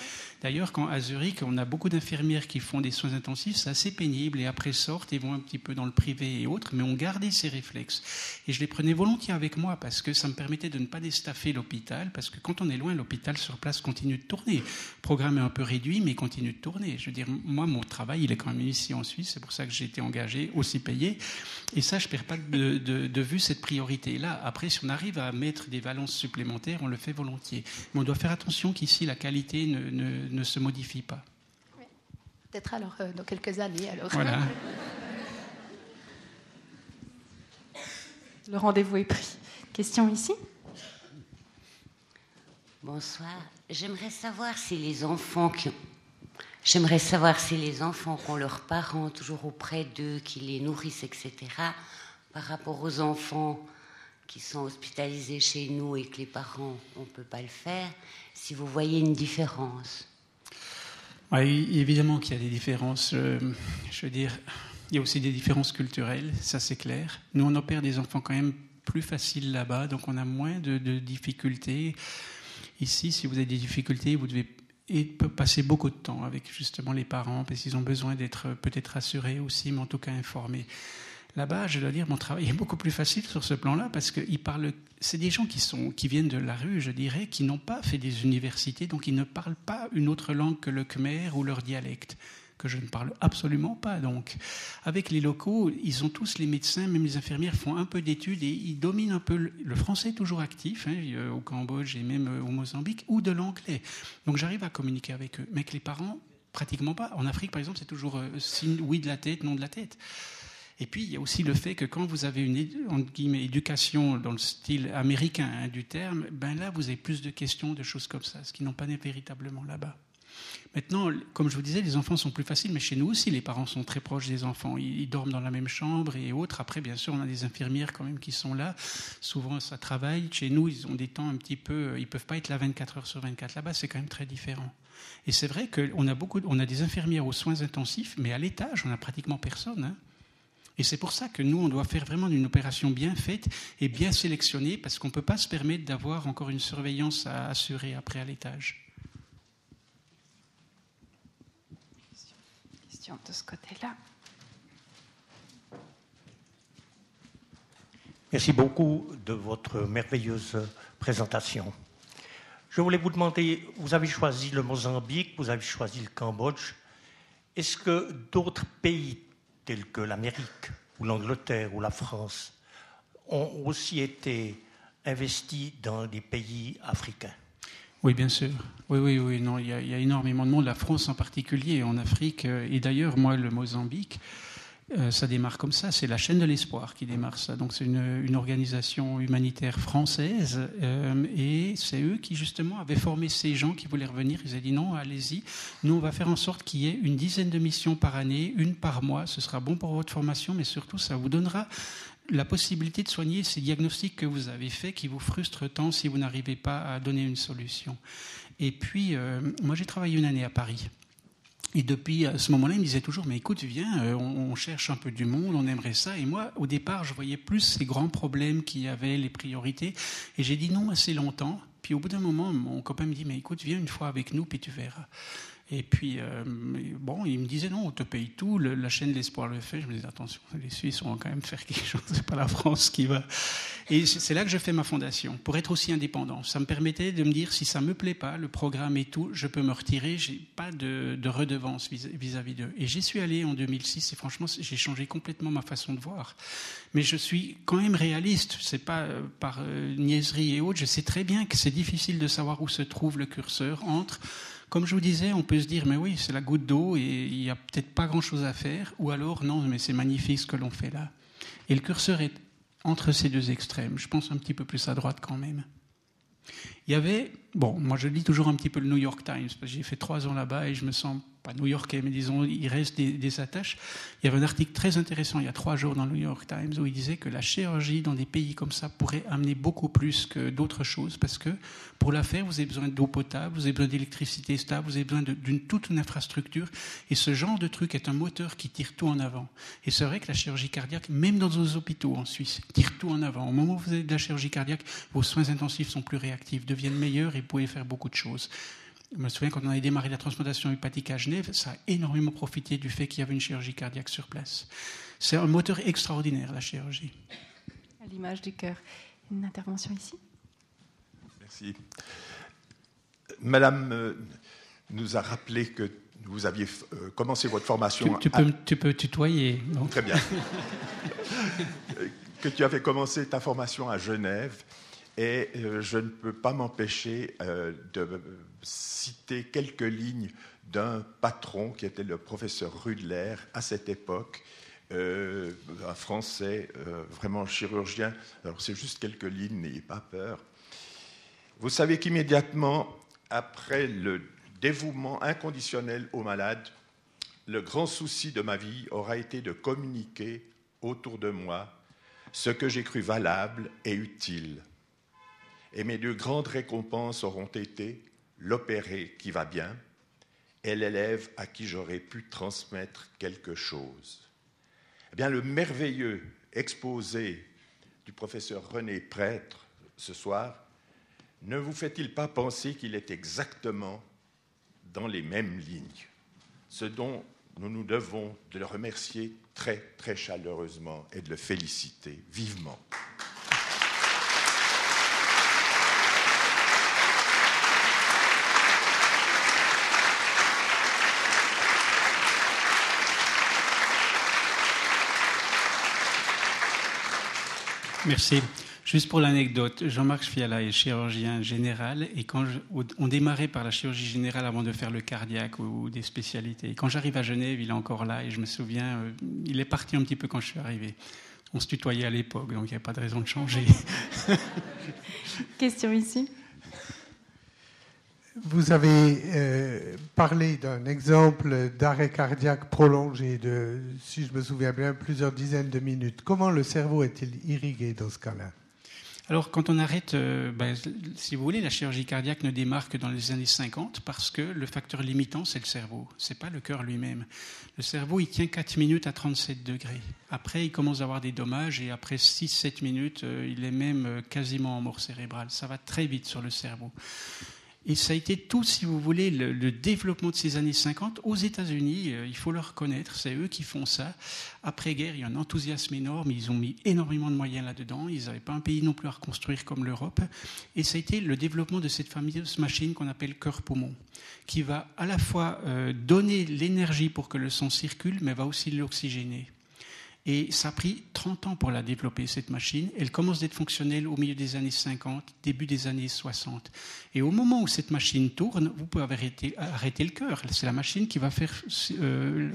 D'ailleurs, quand à Zurich, on a beaucoup d'infirmières qui font des soins intensifs, c'est assez pénible et après sortent et vont un petit peu dans le privé et autres, mais on gardait ces réflexes. Et je les prenais volontiers avec moi parce que ça me permettait de ne pas déstaffer l'hôpital, parce que quand on est loin, l'hôpital sur place continue de tourner. Le programme est un peu réduit, mais continue de tourner. Je veux dire, moi, mon travail, il est quand même ici en Suisse, c'est pour ça que j'ai été engagé, aussi payé. Et ça, je ne perds pas de, vue cette priorité-là. Après, si on arrive à mettre des valences supplémentaires, on le fait volontiers. Mais on doit faire attention qu'ici, la qualité ne ne se modifie pas. Peut-être alors euh, dans quelques années. Alors. Voilà. Le rendez-vous est pris. Question ici? Bonsoir. J'aimerais savoir si les enfants qui J'aimerais savoir si les enfants qui ont leurs parents toujours auprès d'eux, qui les nourrissent, etc., par rapport aux enfants qui sont hospitalisés chez nous et que les parents, on ne peut pas le faire, si vous voyez une différence. Oui, évidemment qu'il y a des différences. Euh, je veux dire, il y a aussi des différences culturelles, ça c'est clair. Nous, on opère des enfants quand même plus faciles là-bas, donc on a moins de, difficultés. Ici, si vous avez des difficultés, vous devez passer beaucoup de temps avec justement les parents, parce qu'ils ont besoin d'être peut-être rassurés aussi, mais en tout cas informés. Là-bas, je dois dire, mon travail est beaucoup plus facile sur ce plan-là parce que. C'est des gens qui sont, qui viennent de la rue, je dirais, qui n'ont pas fait des universités, donc ils ne parlent pas une autre langue que le khmer ou leur dialecte que je ne parle absolument pas. Donc, avec les locaux, ils ont tous les médecins, même les infirmières font un peu d'études et ils dominent un peu le, français toujours actif hein, euh, au Cambodge et même euh, au Mozambique ou de l'anglais. Donc, j'arrive à communiquer avec eux, mais avec les parents, pratiquement pas. En Afrique, par exemple, c'est toujours euh, oui de la tête, non de la tête. Et puis, il y a aussi le fait que quand vous avez une éducation dans le style américain hein, du terme, ben là, vous avez plus de questions, de choses comme ça, ce qui n'ont pas véritablement là-bas. Maintenant, comme je vous disais, les enfants sont plus faciles, mais chez nous aussi, les parents sont très proches des enfants. Ils, dorment dans la même chambre et autres. Après, bien sûr, on a des infirmières quand même qui sont là. Souvent, ça travaille. Chez nous, ils ont des temps un petit peu. Ils peuvent pas être là 24 heures sur 24. Là-bas, c'est quand même très différent. Et c'est vrai qu'on a beaucoup, on a des infirmières aux soins intensifs, mais à l'étage, on n'a pratiquement personne. Hein. Et c'est pour ça que nous, on doit faire vraiment une opération bien faite et bien sélectionnée, parce qu'on ne peut pas se permettre d'avoir encore une surveillance à assurer après à l'étage. Question de ce côté-là. Merci beaucoup de votre merveilleuse présentation. Je voulais vous demander, vous avez choisi le Mozambique, vous avez choisi le Cambodge. Est-ce que d'autres pays tels que l'Amérique ou l'Angleterre ou la France ont aussi été investis dans des pays africains. Oui, bien sûr. Oui, oui, oui. Non, il y, a, énormément de monde, la France en particulier, en Afrique. Euh, et d'ailleurs, moi, le Mozambique, ça démarre comme ça, c'est la chaîne de l'espoir qui démarre ça. Donc c'est une, organisation humanitaire française euh, et c'est eux qui justement avaient formé ces gens qui voulaient revenir. Ils ont dit non, allez-y, nous on va faire en sorte qu'il y ait une dizaine de missions par année, une par mois. Ce sera bon pour votre formation, mais surtout ça vous donnera la possibilité de soigner ces diagnostics que vous avez faits qui vous frustrent tant si vous n'arrivez pas à donner une solution. Et puis, euh, moi j'ai travaillé une année à Paris. Et depuis ce moment-là, il me disait toujours, mais écoute, viens, euh, on, cherche un peu du monde, on aimerait ça. Et moi, au départ, je voyais plus ces grands problèmes qui avaient les priorités. Et j'ai dit non assez longtemps. Puis au bout d'un moment, mon copain me dit, mais écoute, viens une fois avec nous, puis tu verras. Et puis, euh, bon, il me disait non, on te paye tout. la chaîne L'Espoir le fait. Je me disais attention, les Suisses vont quand même faire quelque chose. C'est pas la France qui va. Et c'est là que je fais ma fondation pour être aussi indépendant. Ça me permettait de me dire si ça me plaît pas, le programme et tout, je peux me retirer. J'ai pas de, redevance vis-à-vis d'eux. Et j'y suis allé en 2006 et franchement, j'ai changé complètement ma façon de voir. Mais je suis quand même réaliste. C'est pas euh, par euh, niaiserie et autres. Je sais très bien que c'est difficile de savoir où se trouve le curseur entre comme je vous disais, on peut se dire, mais oui, c'est la goutte d'eau et il n'y a peut-être pas grand-chose à faire, ou alors, non, mais c'est magnifique ce que l'on fait là. Et le curseur est entre ces deux extrêmes. Je pense un petit peu plus à droite quand même. Il y avait, bon, moi je lis toujours un petit peu le New York Times, parce que j'ai fait trois ans là-bas et je me sens pas new-yorkais, mais disons, il reste des, attaches. Il y avait un article très intéressant il y a trois jours dans le New York Times où il disait que la chirurgie dans des pays comme ça pourrait amener beaucoup plus que d'autres choses parce que pour la faire, vous avez besoin d'eau potable, vous avez besoin d'électricité stable, vous avez besoin d'une toute une infrastructure. Et ce genre de truc est un moteur qui tire tout en avant. Et c'est vrai que la chirurgie cardiaque, même dans nos hôpitaux en Suisse, tire tout en avant. Au moment où vous avez de la chirurgie cardiaque, vos soins intensifs sont plus réactifs, deviennent meilleurs et vous pouvez faire beaucoup de choses. Je me souviens quand on a démarré la transplantation hépatique à Genève, ça a énormément profité du fait qu'il y avait une chirurgie cardiaque sur place. C'est un moteur extraordinaire, la chirurgie. À l'image du cœur. Une intervention ici Merci. Madame euh, nous a rappelé que vous aviez euh, commencé votre formation. Tu, peux, tu peux, tutoyer. Non Très bien. que tu avais commencé ta formation à Genève et euh, je ne peux pas m'empêcher euh, de citer quelques lignes d'un patron qui était le professeur Rudler à cette époque, euh, un Français, vraiment chirurgien. Alors c'est juste quelques lignes, n'ayez pas peur. Vous savez qu'immédiatement après le dévouement inconditionnel aux malades, le grand souci de ma vie aura été de communiquer autour de moi ce que j'ai cru valable et utile et mes deux grandes récompenses auront été l'opéré qui va bien et l'élève à qui j'aurais pu transmettre quelque chose. Eh bien, le merveilleux exposé du professeur René Prêtre ce soir ne vous fait-il pas penser qu'il est exactement dans les mêmes lignes? Ce dont nous nous devons de le remercier très, très chaleureusement et de le féliciter vivement. Merci. Juste pour l'anecdote, Jean-Marc Fiala est chirurgien général et quand on démarrait par la chirurgie générale avant de faire le cardiaque ou, des spécialités. Quand j'arrive à Genève, il est encore là et je me souviens, euh, il est parti un petit peu quand je suis arrivé. On se tutoyait à l'époque, donc il n'y a pas de raison de changer. Question ici. Vous avez euh, parlé d'un exemple d'arrêt cardiaque prolongé de, si je me souviens bien, plusieurs dizaines de minutes. Comment le cerveau est-il irrigué dans ce cas-là? Alors, quand on arrête, euh, ben, si vous voulez, la chirurgie cardiaque ne démarre que dans les années 50 parce que le facteur limitant, c'est le cerveau. C'est pas le cœur lui-même. Le cerveau, il tient 4 minutes à 37 degrés. Après, il commence à avoir des dommages et après 6-7 minutes, euh, il est même quasiment en mort cérébrale. Ça va très vite sur le cerveau. Et ça a été tout, si vous voulez, le, développement de ces années 50 aux États-Unis. Euh, il faut le reconnaître, c'est eux qui font ça. Après-guerre, il y a un enthousiasme énorme. Ils ont mis énormément de moyens là-dedans. Ils n'avaient pas un pays non plus à reconstruire comme l'Europe. Et ça a été le développement de cette fameuse machine qu'on appelle cœur-poumon, qui va à la fois euh, donner l'énergie pour que le sang circule, mais va aussi l'oxygéner. Et ça a pris 30 ans pour la développer, cette machine. Elle commence d'être fonctionnelle au milieu des années 50, début des années 60. Et au moment où cette machine tourne, vous pouvez arrêter, le cœur. C'est la machine qui va faire euh,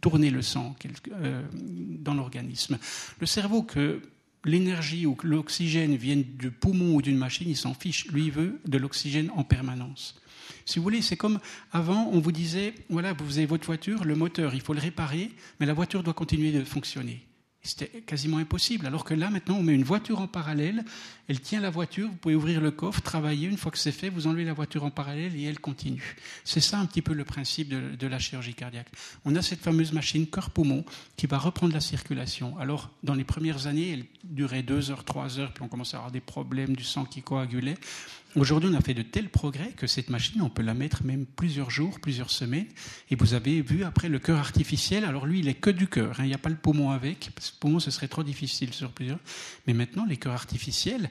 tourner le sang euh, dans l'organisme. Le cerveau, que l'énergie ou l'oxygène vienne du poumon ou d'une machine, il s'en fiche. Lui, il veut de l'oxygène en permanence. Si vous voulez, c'est comme avant, on vous disait, voilà, vous avez votre voiture, le moteur, il faut le réparer, mais la voiture doit continuer de fonctionner. C'était quasiment impossible. Alors que là, maintenant, on met une voiture en parallèle, elle tient la voiture, vous pouvez ouvrir le coffre, travailler, une fois que c'est fait, vous enlevez la voiture en parallèle et elle continue. C'est ça un petit peu le principe de, la chirurgie cardiaque. On a cette fameuse machine cœur-poumon qui va reprendre la circulation. Alors, dans les premières années, elle durait deux heures, trois heures, puis on commençait à avoir des problèmes du sang qui coagulait. Aujourd'hui, on a fait de tels progrès que cette machine, on peut la mettre même plusieurs jours, plusieurs semaines. Et vous avez vu après le cœur artificiel. Alors lui, il est que du cœur. hein. Il n'y a pas le poumon avec. Le poumon, ce serait trop difficile sur plusieurs. Mais maintenant, les cœurs artificiels,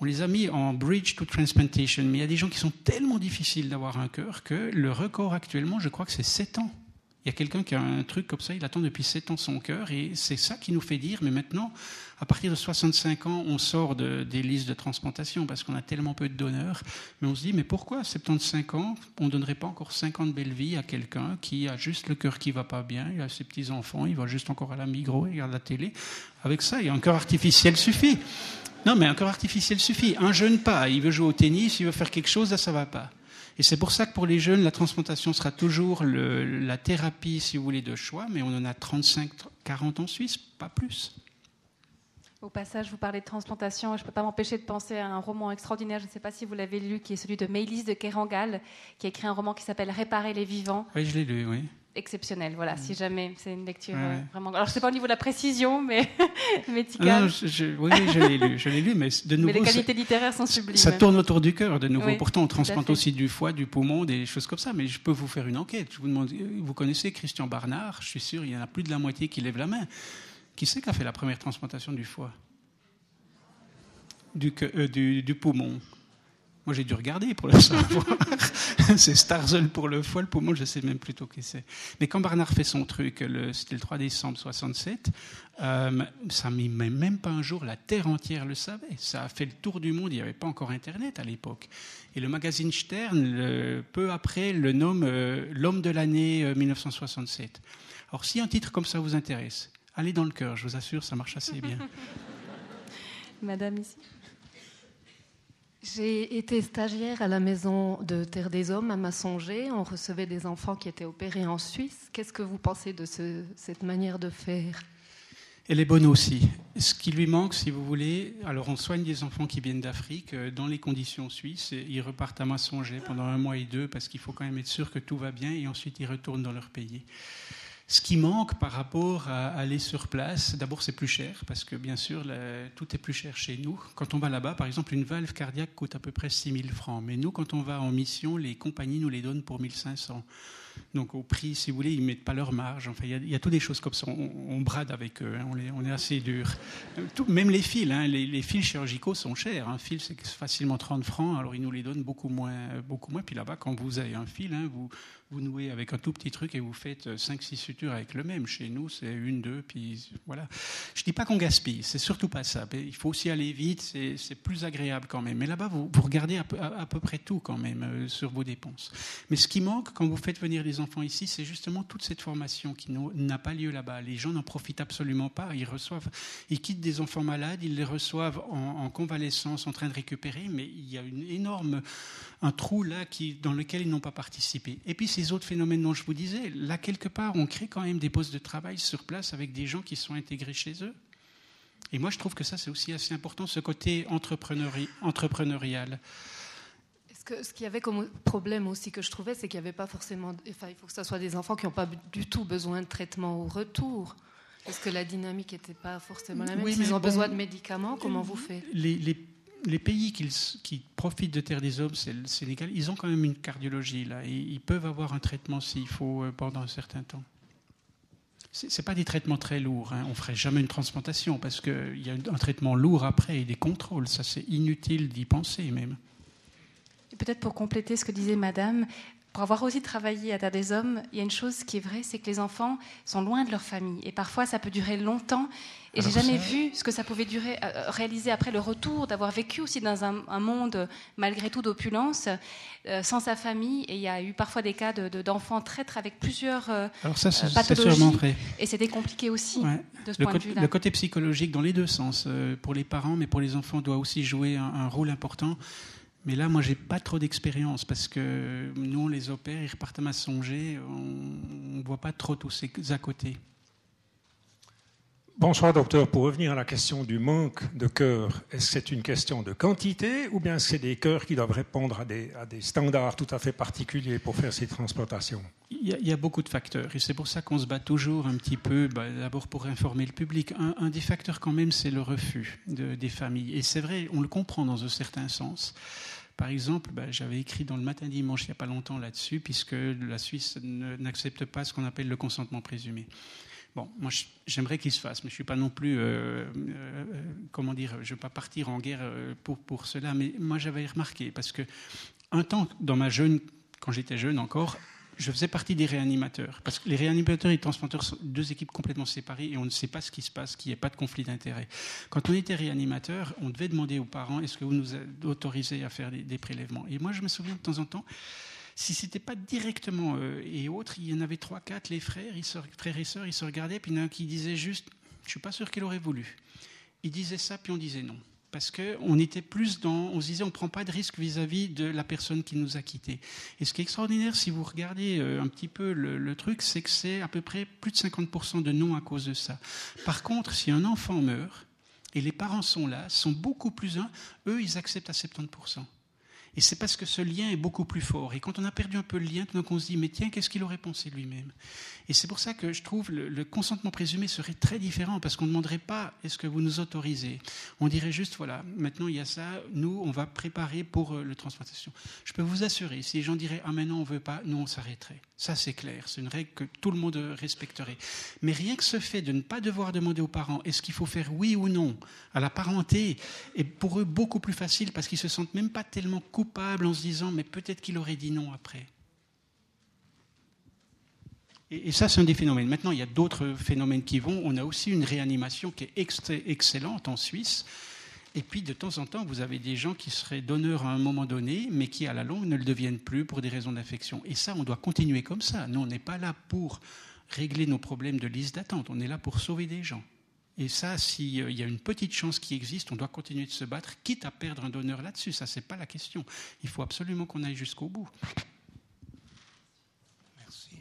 on les a mis en bridge to transplantation. Mais il y a des gens qui sont tellement difficiles d'avoir un cœur que le record actuellement, je crois que c'est 7 ans. Il y a quelqu'un qui a un truc comme ça, il attend depuis 7 ans son cœur, et c'est ça qui nous fait dire, mais maintenant, à partir de 65 ans, on sort de- des listes de transplantation parce qu'on a tellement peu de donneurs. Mais on se dit, mais pourquoi à 75 ans, on ne donnerait pas encore 50 belles vies à quelqu'un qui a juste le cœur qui va pas bien, il a ses petits-enfants, il va juste encore à la migros, il regarde la télé. Avec ça, il y a un cœur artificiel suffit. Non, mais un cœur artificiel suffit. Un jeune pas, il veut jouer au tennis, il veut faire quelque chose, là, ça va pas. Et c'est pour ça que pour les jeunes, la transplantation sera toujours le- la thérapie, si vous voulez, de choix, mais on en a 35, 40 en Suisse, pas plus. Au passage, vous parlez de transplantation. Je ne peux pas m'empêcher de penser à un roman extraordinaire, je ne sais pas si vous l'avez lu, qui est celui de Maëlys de Kerangal, qui a écrit un roman qui s'appelle Réparer les vivants. Oui, je l'ai lu, oui. Exceptionnel, voilà, si jamais c'est une lecture Ouais, euh, vraiment. Alors, sais pas au niveau de la précision, mais médicale. non, je- je- oui, je l'ai lu, je l'ai lu, mais de nouveau, mais les qualités littéraires sont sublimes. Ça tourne autour du cœur de nouveau. Oui, Pourtant, on transplante aussi du foie, du poumon, des choses comme ça. Mais je peux vous faire une enquête. Je vous demande, vous connaissez Christian Barnard? Je suis sûr, il y en a plus de la moitié qui lève la main. Qui c'est qui a fait la première transplantation du foie? Du, euh, du, du poumon Moi, j'ai dû regarder pour le savoir. c'est Starzel pour le foie, le poumon, je sais même plutôt qui c'est. Mais quand Barnard fait son truc, c'était le 3 décembre 67, euh, ça même pas un jour, la terre entière le savait. Ça a fait le tour du monde, il n'y avait pas encore Internet à l'époque. Et le magazine Stern, peu après, le nomme euh, l'homme de l'année euh, 1967. Alors si un titre comme ça vous intéresse, allez dans le cœur, je vous assure, ça marche assez bien. Madame ici? J'ai été stagiaire à la maison de Terre des Hommes à Massonger. On recevait des enfants qui étaient opérés en Suisse. Qu'est-ce que vous pensez de ce- cette manière de faire? Elle est bonne aussi. Ce qui lui manque, si vous voulez, alors on soigne des enfants qui viennent d'Afrique euh, dans les conditions suisses. Ils repartent à Massonger pendant un mois et deux parce qu'il faut quand même être sûr que tout va bien et ensuite ils retournent dans leur pays. Ce qui manque par rapport à aller sur place, d'abord c'est plus cher parce que bien sûr tout est plus cher chez nous. Quand on va là-bas, par exemple, une valve cardiaque coûte à peu près 6 000 francs. Mais nous, quand on va en mission, les compagnies nous les donnent pour 1500. Donc au prix, si vous voulez, ils ne mettent pas leur marge. Enfin, il y a- toutes des choses comme ça. On, brade avec eux, on, est assez dur. Même les fils, hein. les, fils chirurgicaux sont chers. Un fil, c'est facilement 30 francs, alors ils nous les donnent beaucoup moins. Beaucoup moins. Puis là-bas, quand vous avez un fil, hein, vous, vous nouez avec un tout petit truc et vous faites 5-6 sutures avec le même. Chez nous, c'est une, deux, puis voilà. Je ne dis pas qu'on gaspille, c'est surtout pas ça. Il faut aussi aller vite, c'est plus agréable quand même. Mais là-bas, vous, regardez à peu, à- à peu près tout quand même euh, sur vos dépenses. Mais ce qui manque quand vous faites venir les enfants ici, c'est justement toute cette formation qui n'a pas lieu là-bas. Les gens n'en profitent absolument pas. Ils reçoivent, ils quittent des enfants malades, ils les reçoivent en, en convalescence, en train de récupérer, mais il y a une énorme un trou là qui, dans lequel ils n'ont pas participé. Et puis ces autres phénomènes dont je vous disais, là quelque part, on crée quand même des postes de travail sur place avec des gens qui sont intégrés chez eux. Et moi, je trouve que ça, c'est aussi assez important, ce côté entrepreneuri- entrepreneurial. Que, ce qu'il y avait comme problème aussi que je trouvais, c'est qu'il n'y avait pas forcément. Enfin, il faut que ce soit des enfants qui n'ont pas du tout besoin de traitement au retour. Est-ce que la dynamique n'était pas forcément la même Oui, S'ils ont bon, besoin de médicaments, comment vous faites? Les, les- les pays qui, qui profitent de Terre des Hommes, c'est le Sénégal, ils ont quand même une cardiologie là. Et ils peuvent avoir un traitement s'il faut euh, pendant un certain temps. C'est c'est pas des traitements très lourds. Hein. On ferait jamais une transplantation parce qu'il y a un traitement lourd après et des contrôles. Ça, c'est inutile d'y penser même. Peut-être pour compléter ce que disait Madame, pour avoir aussi travaillé à Terre des Hommes, il y a une chose qui est vraie, c'est que les enfants sont loin de leur famille. Et parfois, ça peut durer longtemps. Et j'ai jamais ça- vu ce que ça pouvait durer, euh, réaliser après le retour, d'avoir vécu aussi dans un, un monde, euh, malgré tout, d'opulence, euh, sans sa famille. Et il y a eu parfois des cas de- de- d'enfants traîtres avec plusieurs euh, Alors ça, euh, pathologies. vrai. Et c'était compliqué aussi, Ouais. de ce Le, point de côté, vue-là. le côté psychologique dans les deux sens, euh, pour les parents, mais pour les enfants, doit aussi jouer un, un rôle important. Mais là, moi, j'ai pas trop d'expérience parce que nous, on les opère, ils repartent à Massonger, on ne voit pas trop tous ces à côté. Bonsoir docteur, pour revenir à la question du manque de cœurs, est-ce que c'est une question de quantité ou bien c'est des cœurs qui doivent répondre à des, standards tout à fait particuliers pour faire ces transplantations? Il y, a, beaucoup de facteurs et c'est pour ça qu'on se bat toujours un petit peu, bah, d'abord pour informer le public. Un, des facteurs quand même, c'est le refus de- des familles. Et c'est vrai, on le comprend dans un certain sens. Par exemple, bah, j'avais écrit dans le matin dimanche il n'y a pas longtemps là-dessus, puisque la Suisse n'accepte pas ce qu'on appelle le consentement présumé. Bon, moi, j'aimerais qu'il se fasse, mais je ne suis pas non plus, euh, euh, comment dire, je ne veux pas partir en guerre euh, pour, pour cela, mais moi, j'avais remarqué, parce que un temps, dans ma jeune, quand j'étais jeune encore, je faisais partie des réanimateurs. Parce que les réanimateurs et les transplanteurs sont deux équipes complètement séparées et on ne sait pas ce qui se passe, qu'il n'y ait pas de conflit d'intérêts. Quand on était réanimateur, on devait demander aux parents est-ce que vous nous autorisez à faire des, prélèvements? Et moi, je me souviens de temps en temps, si c'était pas directement eux et autres, il y en avait trois, quatre, les frères, ils se, frères et sœurs, ils se regardaient, puis il y en a un qui disait juste Je suis pas sûr qu'il aurait voulu. Il disait ça, puis on disait non parce qu'on était plus dans, on se disait, on ne prend pas de risque vis-à-vis de la personne qui nous a quittés. Et ce qui est extraordinaire, si vous regardez euh, un petit peu le, le truc, c'est que c'est à peu près plus de 50% de non à cause de ça. Par contre, si un enfant meurt, et les parents sont là, sont beaucoup plus un, eux, ils acceptent à 70%. Et c'est parce que ce lien est beaucoup plus fort. Et quand on a perdu un peu le lien, tout d'un coup on se dit, mais tiens, qu'est-ce qu'il aurait pensé lui-même? Et c'est pour ça que je trouve le, le consentement présumé serait très différent, parce qu'on ne demanderait pas, est-ce que vous nous autorisez? On dirait juste, voilà, maintenant il y a ça, nous, on va préparer pour euh, le transplantation. Je peux vous assurer, si les gens diraient, ah maintenant on ne veut pas, nous on s'arrêterait. Ça c'est clair, c'est une règle que tout le monde respecterait. Mais rien que ce fait de ne pas devoir demander aux parents, est-ce qu'il faut faire oui ou non à la parenté, est pour eux beaucoup plus facile, parce qu'ils se sentent même pas tellement coupables coupable en se disant mais peut-être qu'il aurait dit non après. Et, ça, c'est un des phénomènes. Maintenant, il y a d'autres phénomènes qui vont. On a aussi une réanimation qui est excellente en Suisse. Et puis, de temps en temps, vous avez des gens qui seraient donneurs à un moment donné, mais qui, à la longue, ne le deviennent plus pour des raisons d'infection. Et ça, on doit continuer comme ça. Nous, on n'est pas là pour régler nos problèmes de liste d'attente. On est là pour sauver des gens. Et ça, s'il y a une petite chance qui existe, on doit continuer de se battre, quitte à perdre un donneur là-dessus. Ça, c'est pas la question. Il faut absolument qu'on aille jusqu'au bout. Merci.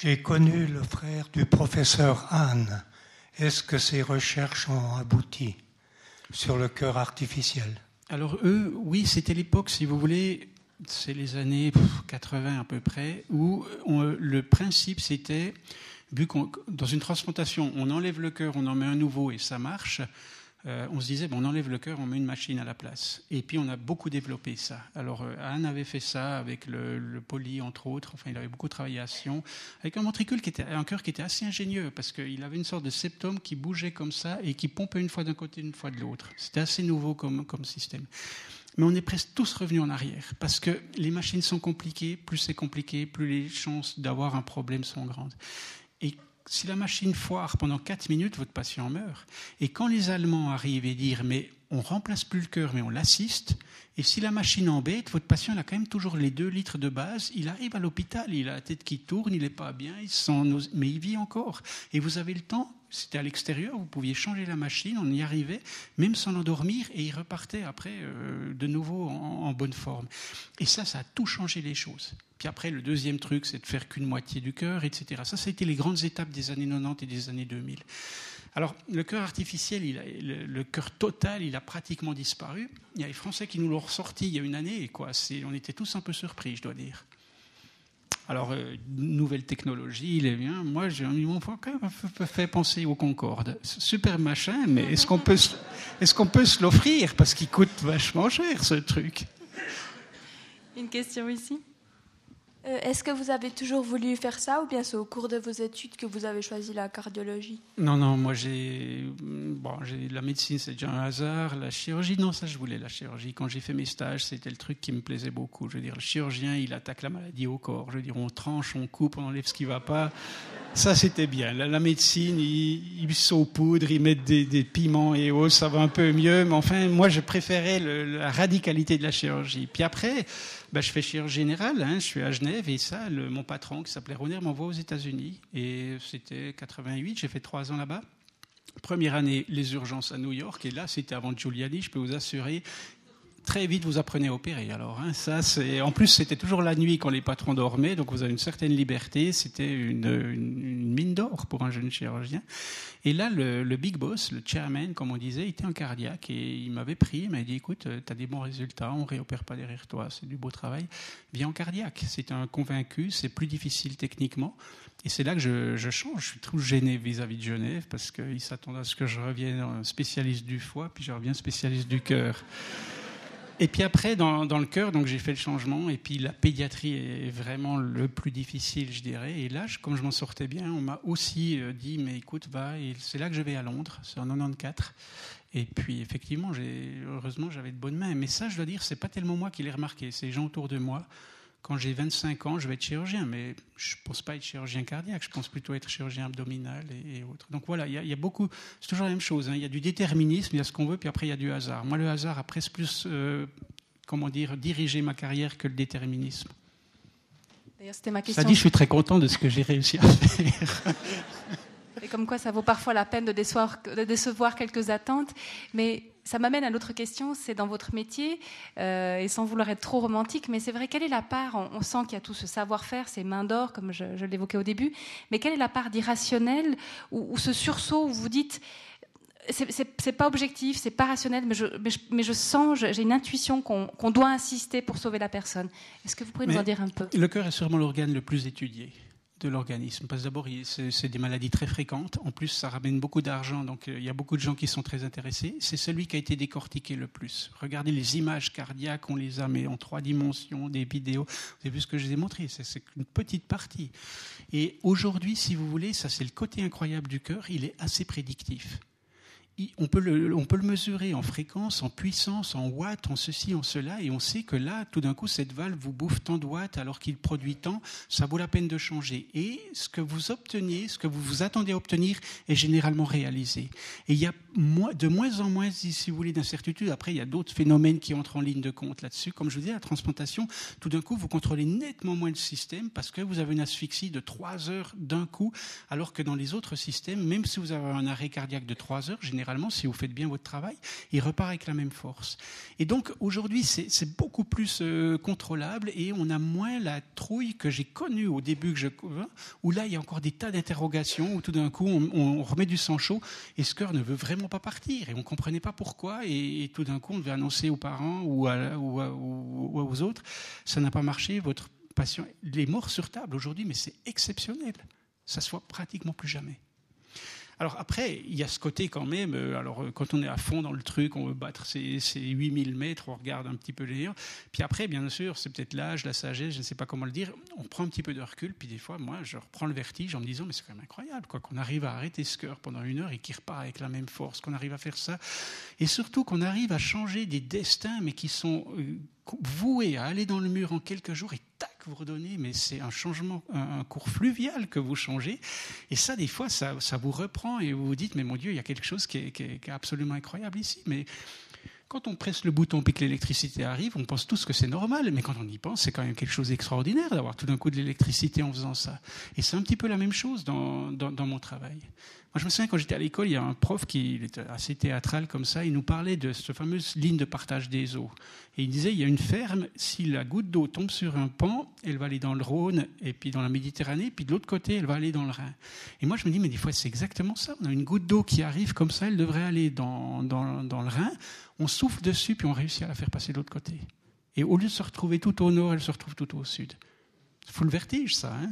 J'ai connu le frère du professeur Anne. Est-ce que ces recherches ont abouti sur le cœur artificiel? Alors eux, oui, c'était l'époque, si vous voulez, c'est les années 80 à peu près, où on, le principe c'était vu qu'on, dans une transplantation, on enlève le cœur, on en met un nouveau et ça marche, euh, on se disait, bon, on enlève le cœur, on met une machine à la place. Et puis on a beaucoup développé ça. Alors euh, Anne avait fait ça avec le, le, poly, entre autres. Enfin, il avait beaucoup travaillé à Sion, avec un ventricule qui était, un cœur qui était assez ingénieux, parce qu'il avait une sorte de septum qui bougeait comme ça et qui pompait une fois d'un côté, une fois de l'autre. C'était assez nouveau comme, comme système. Mais on est presque tous revenus en arrière, parce que les machines sont compliquées, plus c'est compliqué, plus les chances d'avoir un problème sont grandes. Si la machine foire pendant 4 minutes, votre patient meurt. Et quand les Allemands arrivent et disent mais on remplace plus le cœur, mais on l'assiste, et si la machine embête, votre patient a quand même toujours les 2 litres de base, il arrive à l'hôpital, il a la tête qui tourne, il n'est pas bien, il sent mais il vit encore. Et vous avez le temps, c'était à l'extérieur, vous pouviez changer la machine, on y arrivait, même sans l'endormir, et il repartait après euh, de nouveau en, bonne forme. Et ça, ça a tout changé les choses. Puis après, le deuxième truc, c'est de faire qu'une moitié du cœur, etc. Ça, ça a été les grandes étapes des années 90 et des années 2000. Alors, le cœur artificiel, le, le, cœur total, il a pratiquement disparu. Il y a les Français qui nous l'ont ressorti il y a une année, et quoi, on était tous un peu surpris, je dois dire. Alors, euh, nouvelle technologie, il est bien. Moi, j'ai mon quand même fait penser au Concorde. Super machin, mais est-ce qu'on peut, est-ce qu'on peut se l'offrir? Parce qu'il coûte vachement cher, ce truc. Une question ici euh, Est-ce que vous avez toujours voulu faire ça ou bien c'est au cours de vos études que vous avez choisi la cardiologie Non, non, moi j'ai. Bon, la médecine c'est déjà un hasard. La chirurgie, non, ça je voulais la chirurgie. Quand j'ai fait mes stages, c'était le truc qui me plaisait beaucoup. Je veux dire, le chirurgien il attaque la maladie au corps. Je veux dire, on tranche, on coupe, on enlève ce qui ne va pas. Ça c'était bien. La, médecine, ils, saupoudrent, ils mettent des, piments et autres, ça va un peu mieux. Mais enfin, moi je préférais la radicalité de la chirurgie. Puis après ben, je fais chirurgie générale, hein, je suis à Genève, et ça, mon patron, qui s'appelait Roner, m'envoie aux États-Unis. Et c'était 88, j'ai fait trois ans là-bas. Première année, les urgences à New York, et là, c'était avant Giuliani, je peux vous assurer, très vite vous apprenez à opérer. Alors hein, ça, en plus c'était toujours la nuit quand les patrons dormaient, donc vous avez une certaine liberté. C'était une, mine d'or pour un jeune chirurgien. Et là, le, big boss, le chairman, comme on disait, était un cardiaque et il m'avait pris, il m'a dit écoute, tu as des bons résultats, on réopère pas derrière toi, c'est du beau travail, viens en cardiaque. C'est un convaincu, c'est plus difficile techniquement. Et c'est là que je, je, change. Je suis trop gêné vis-à-vis -vis de Genève parce qu'ils s'attendent à ce que je revienne spécialiste du foie, puis je reviens spécialiste du cœur. Et puis après, dans, dans le cœur, donc j'ai fait le changement. Et puis la pédiatrie est vraiment le plus difficile, je dirais. Et là, comme je m'en sortais bien, on m'a aussi euh, dit, mais écoute, va. C'est là que je vais à Londres, c'est en 94. Et puis effectivement, heureusement, j'avais de bonnes mains. Mais ça, je dois dire, c'est pas tellement moi qui l'ai remarqué, c'est les gens autour de moi. Quand j'ai 25 ans, je vais être chirurgien, mais je ne pense pas être chirurgien cardiaque, je pense plutôt être chirurgien abdominal et, et autres. Donc voilà, il y, a, il y a beaucoup, c'est toujours la même chose, hein. il y a du déterminisme, il y a ce qu'on veut, puis après il y a du hasard. Moi, le hasard a presque plus, euh, comment dire, dirigé ma carrière que le déterminisme. D'ailleurs, c'était ma question. Ça dit, je suis très content de ce que j'ai réussi à faire. Et comme quoi, ça vaut parfois la peine de décevoir, de décevoir quelques attentes. Mais ça m'amène à l'autre question, c'est dans votre métier, euh, et sans vouloir être trop romantique, mais c'est vrai, quelle est la part, on, on sent qu'il y a tout ce savoir-faire, ces mains d'or, comme je, je l'évoquais au début, mais quelle est la part d'irrationnel, ou, ce sursaut où vous dites, c'est- pas objectif, c'est pas rationnel, mais je, mais je, mais je sens, j'ai une intuition qu'on doit insister pour sauver la personne. Est-ce que vous pouvez nous en dire un peu? Le cœur est sûrement l'organe le plus étudié de l'organisme. Parce que d'abord, c'est des maladies très fréquentes. En plus, ça ramène beaucoup d'argent, donc euh, il y a beaucoup de gens qui sont très intéressés. C'est celui qui a été décortiqué le plus. Regardez les images cardiaques, on les a mais en trois dimensions, des vidéos. Vous avez vu ce que je vous ai montré, c'est qu'une petite partie. Et aujourd'hui, si vous voulez, ça c'est le côté incroyable du cœur, il est assez prédictif on peut, le, on peut le mesurer en fréquence, en puissance, en watts, en ceci, en cela, et on sait que là, tout d'un coup, cette valve vous bouffe tant de watts alors qu'il produit tant, ça vaut la peine de changer. Et ce que vous obteniez, ce que vous vous attendez à obtenir, est généralement réalisé. Et il y a de moins en moins, si vous voulez, d'incertitude. Après, il y a d'autres phénomènes qui entrent en ligne de compte là-dessus. Comme je vous disais, la transplantation, tout d'un coup, vous contrôlez nettement moins le système parce que vous avez une asphyxie de 3 heures d'un coup, alors que dans les autres systèmes, même si vous avez un arrêt cardiaque de 3 heures, généralement, si vous faites bien votre travail, il repart avec la même force. Et donc, aujourd'hui, c'est beaucoup plus euh, contrôlable et on a moins la trouille que j'ai connue au début, que je, où là, il y a encore des tas d'interrogations, où tout d'un coup, on, remet du sang chaud et ce cœur ne veut vraiment pas partir et on ne comprenait pas pourquoi. Et, tout d'un coup, on devait annoncer aux parents ou, aux autres, ça n'a pas marché, votre patient, il est mort sur table aujourd'hui, mais c'est exceptionnel. Ça se voit pratiquement plus jamais. Alors après, il y a ce côté quand même, euh, alors euh, quand on est à fond dans le truc, on veut battre ces, ces 8000 mètres, on regarde un petit peu les liens. Puis après, bien sûr, c'est peut-être l'âge, la sagesse, je ne sais pas comment le dire, on prend un petit peu de recul, puis des fois, moi, je reprends le vertige en me disant, mais c'est quand même incroyable, quoi, qu'on arrive à arrêter ce cœur pendant une heure et qu'il repart avec la même force, qu'on arrive à faire ça. Et surtout qu'on arrive à changer des destins, mais qui sont voués à aller dans le mur en quelques jours et tac, vous redonnez, mais c'est un changement, un, un cours fluvial que vous changez. Et ça, des fois, ça, ça vous reprend et vous vous dites, mais mon Dieu, il y a quelque chose qui est, qui est- qui est absolument incroyable ici. Mais quand on presse le bouton et que l'électricité arrive, on pense tous que c'est normal, mais quand on y pense, c'est quand même quelque chose d'extraordinaire d'avoir tout d'un coup de l'électricité en faisant ça. Et c'est un petit peu la même chose dans, dans, dans mon travail. Moi, je me souviens quand j'étais à l'école, il y a un prof qui il était assez théâtral comme ça, il nous parlait de cette fameuse ligne de partage des eaux. Et il disait, il y a une ferme, si la goutte d'eau tombe sur un pan, elle va aller dans le Rhône et puis dans la Méditerranée, puis de l'autre côté, elle va aller dans le Rhin. Et moi, je me dis, mais des fois, c'est exactement ça. On a une goutte d'eau qui arrive comme ça, elle devrait aller dans, dans, dans le Rhin. On souffle dessus, puis on réussit à la faire passer de l'autre côté. Et au lieu de se retrouver tout au nord, elle se retrouve tout au sud. Faut le vertige, ça. Hein?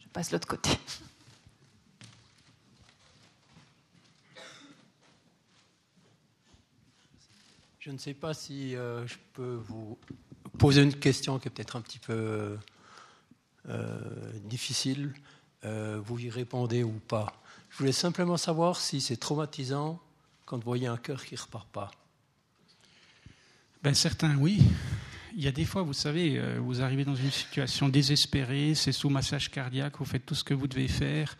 Je passe l'autre côté. Je ne sais pas si euh, je peux vous poser une question qui est peut-être un petit peu euh, difficile. Euh, vous y répondez ou pas. Je voulais simplement savoir si c'est traumatisant quand vous voyez un cœur qui ne repart pas. Ben, certains, oui. Il y a des fois, vous savez, euh, vous arrivez dans une situation désespérée, c'est sous massage cardiaque, vous faites tout ce que vous devez faire.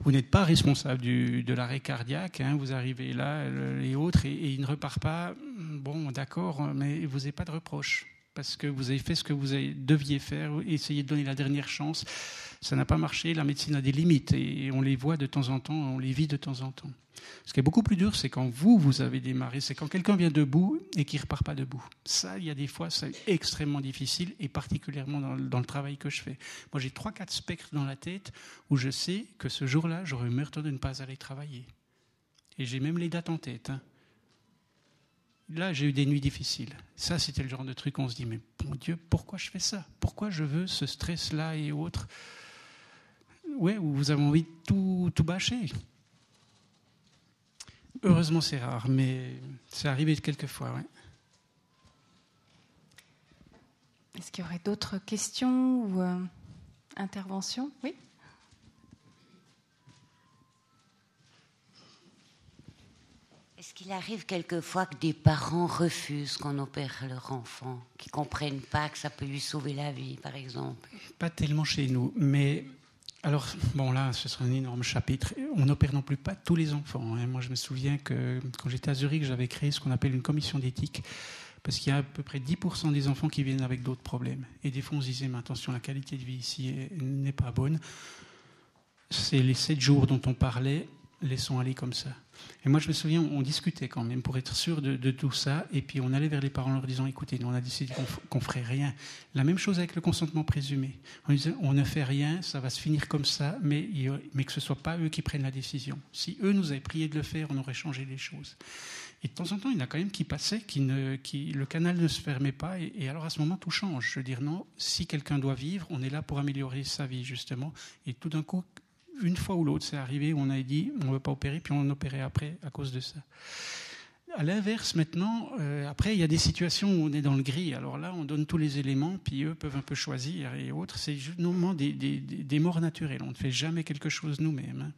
Vous n'êtes pas responsable du, de l'arrêt cardiaque, hein, vous arrivez là le- et autres, et, et il ne repart pas. Bon, d'accord, mais vous n'avez pas de reproche, parce que vous avez fait ce que vous deviez faire, essayez de donner la dernière chance. Ça n'a pas marché, la médecine a des limites, et on les voit de temps en temps, on les vit de temps en temps. Ce qui est beaucoup plus dur, c'est quand vous, vous avez démarré, c'est quand quelqu'un vient debout et qui repart pas debout. Ça, il y a des fois, c'est extrêmement difficile, et particulièrement dans le travail que je fais. Moi, j'ai trois, quatre spectres dans la tête où je sais que ce jour-là, j'aurais eu meurtre de ne pas aller travailler. Et j'ai même les dates en tête. hein. Là, j'ai eu des nuits difficiles. Ça, c'était le genre de truc où on se dit, mais bon Dieu, pourquoi je fais ça? Pourquoi je veux ce stress-là et autres? Ouais, où vous avez envie de tout, tout bâcher. Heureusement, c'est rare, mais c'est arrivé quelquefois, ouais. Est-ce qu'il y aurait d'autres questions ou euh, interventions? Oui Est-ce qu'il arrive quelquefois que des parents refusent qu'on opère leur enfant, qui comprennent pas que ça peut lui sauver la vie, par exemple? Pas tellement chez nous, mais alors, bon là, ce sera un énorme chapitre. On n'opère non plus pas tous les enfants. hein. Moi, je me souviens que quand j'étais à Zurich, j'avais créé ce qu'on appelle une commission d'éthique, parce qu'il y a à peu près 10% des enfants qui viennent avec d'autres problèmes. Et des fois, on se disait, mais attention, la qualité de vie ici est- n'est pas bonne. C'est les 7 jours dont on parlait, laissons aller comme ça. Et moi, je me souviens, on discutait quand même pour être sûr de, tout ça. Et puis, on allait vers les parents en leur disant Écoutez, nous, on a décidé qu'on qu'on ferait rien. La même chose avec le consentement présumé. On disait On ne fait rien, ça va se finir comme ça, mais, mais que ce ne soit pas eux qui prennent la décision. Si eux nous avaient prié de le faire, on aurait changé les choses. Et de temps en temps, il y en a quand même qui passaient, qui ne, qui, le canal ne se fermait pas. Et, et alors, à ce moment, tout change. Je veux dire Non, si quelqu'un doit vivre, on est là pour améliorer sa vie, justement. Et tout d'un coup, une fois ou l'autre, c'est arrivé on a dit on ne veut pas opérer, puis on opérait après à cause de ça. À l'inverse, maintenant, euh, après, il y a des situations où on est dans le gris. Alors là, on donne tous les éléments, puis eux peuvent un peu choisir et autres. C'est justement des, morts naturelles. On ne fait jamais quelque chose nous-mêmes. hein.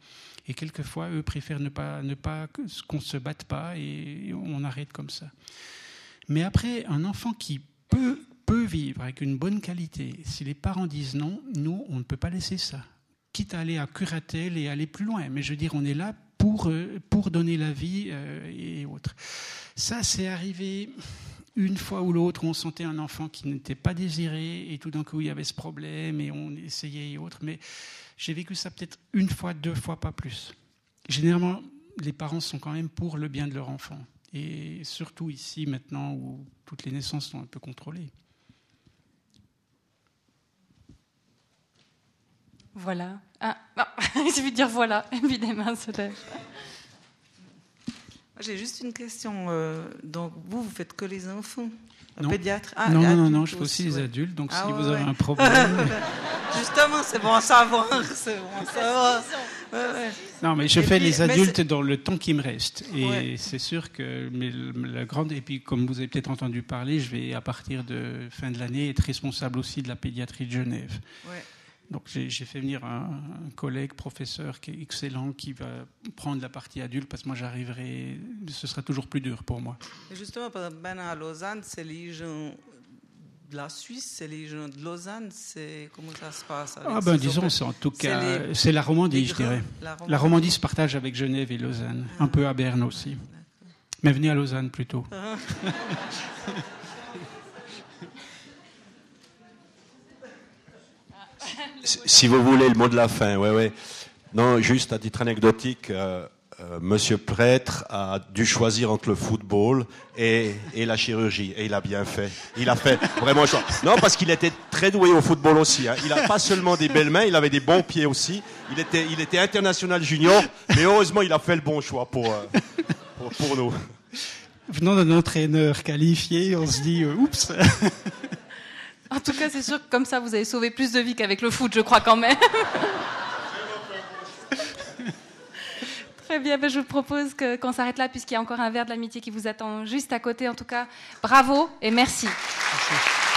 Et quelquefois, eux préfèrent ne pas, ne pas qu'on ne se batte pas et on arrête comme ça. Mais après, un enfant qui peut, peut vivre avec une bonne qualité, si les parents disent non, nous, on ne peut pas laisser ça. Quitte à aller à curatelle et aller plus loin. Mais je veux dire, on est là pour, euh, pour donner la vie euh, et autres. Ça, c'est arrivé une fois ou l'autre on sentait un enfant qui n'était pas désiré et tout d'un coup il y avait ce problème et on essayait et autres. Mais j'ai vécu ça peut-être une fois, deux fois, pas plus. Généralement, les parents sont quand même pour le bien de leur enfant. Et surtout ici, maintenant, où toutes les naissances sont un peu contrôlées. Voilà. Ah, non, il suffit de dire voilà, et puis des mains se lèvent. J'ai juste une question. euh, donc, vous, vous faites que les enfants Un Non. pédiatre? Non, non, non, non, je fais aussi les ouais. adultes. Donc Ah si ouais, vous avez ouais. un problème. Justement, c'est bon à savoir. C'est bon à savoir. Ouais, ouais. Non, mais je Et fais puis- les adultes dans le temps qui me reste. Et Ouais. c'est sûr que mais la grande. Et puis, comme vous avez peut-être entendu parler, je vais, à partir de fin de l'année, être responsable aussi de la pédiatrie de Genève. Ouais. Donc, j'ai fait venir un, un collègue, professeur, qui est excellent, qui va prendre la partie adulte, parce que moi, j'arriverai. Ce sera toujours plus dur pour moi. Justement, ben à Lausanne, c'est les gens de la Suisse, c'est les gens de Lausanne. C'est comment ça se passe Ah ben disons, c'est en tout cas, c'est la Romandie, je dirais. la La Romandie. Se partage avec Genève et Lausanne, un peu à Berne aussi. Mais venez à Lausanne plutôt. Ah. Si- vous voulez le mot de la fin, ouais, ouais. Non, juste à titre anecdotique, euh, euh, Monsieur Prêtre a dû choisir entre le football et, et la chirurgie, et il a bien fait. Il a fait vraiment choix. Non, parce qu'il était très doué au football aussi. hein. Il a pas seulement des belles mains, il avait des bons pieds aussi. Il était, il était international junior, mais heureusement, il a fait le bon choix pour, euh, pour, pour nous. Venant d'un entraîneur qualifié, on se dit, euh, oups. En tout cas, c'est sûr que comme ça, vous avez sauvé plus de vies qu'avec le foot, je crois quand même. Très bien, ben, je vous propose que- qu'on s'arrête là puisqu'il y a encore un verre de l'amitié qui vous attend juste à côté. En tout cas, bravo et merci. Merci.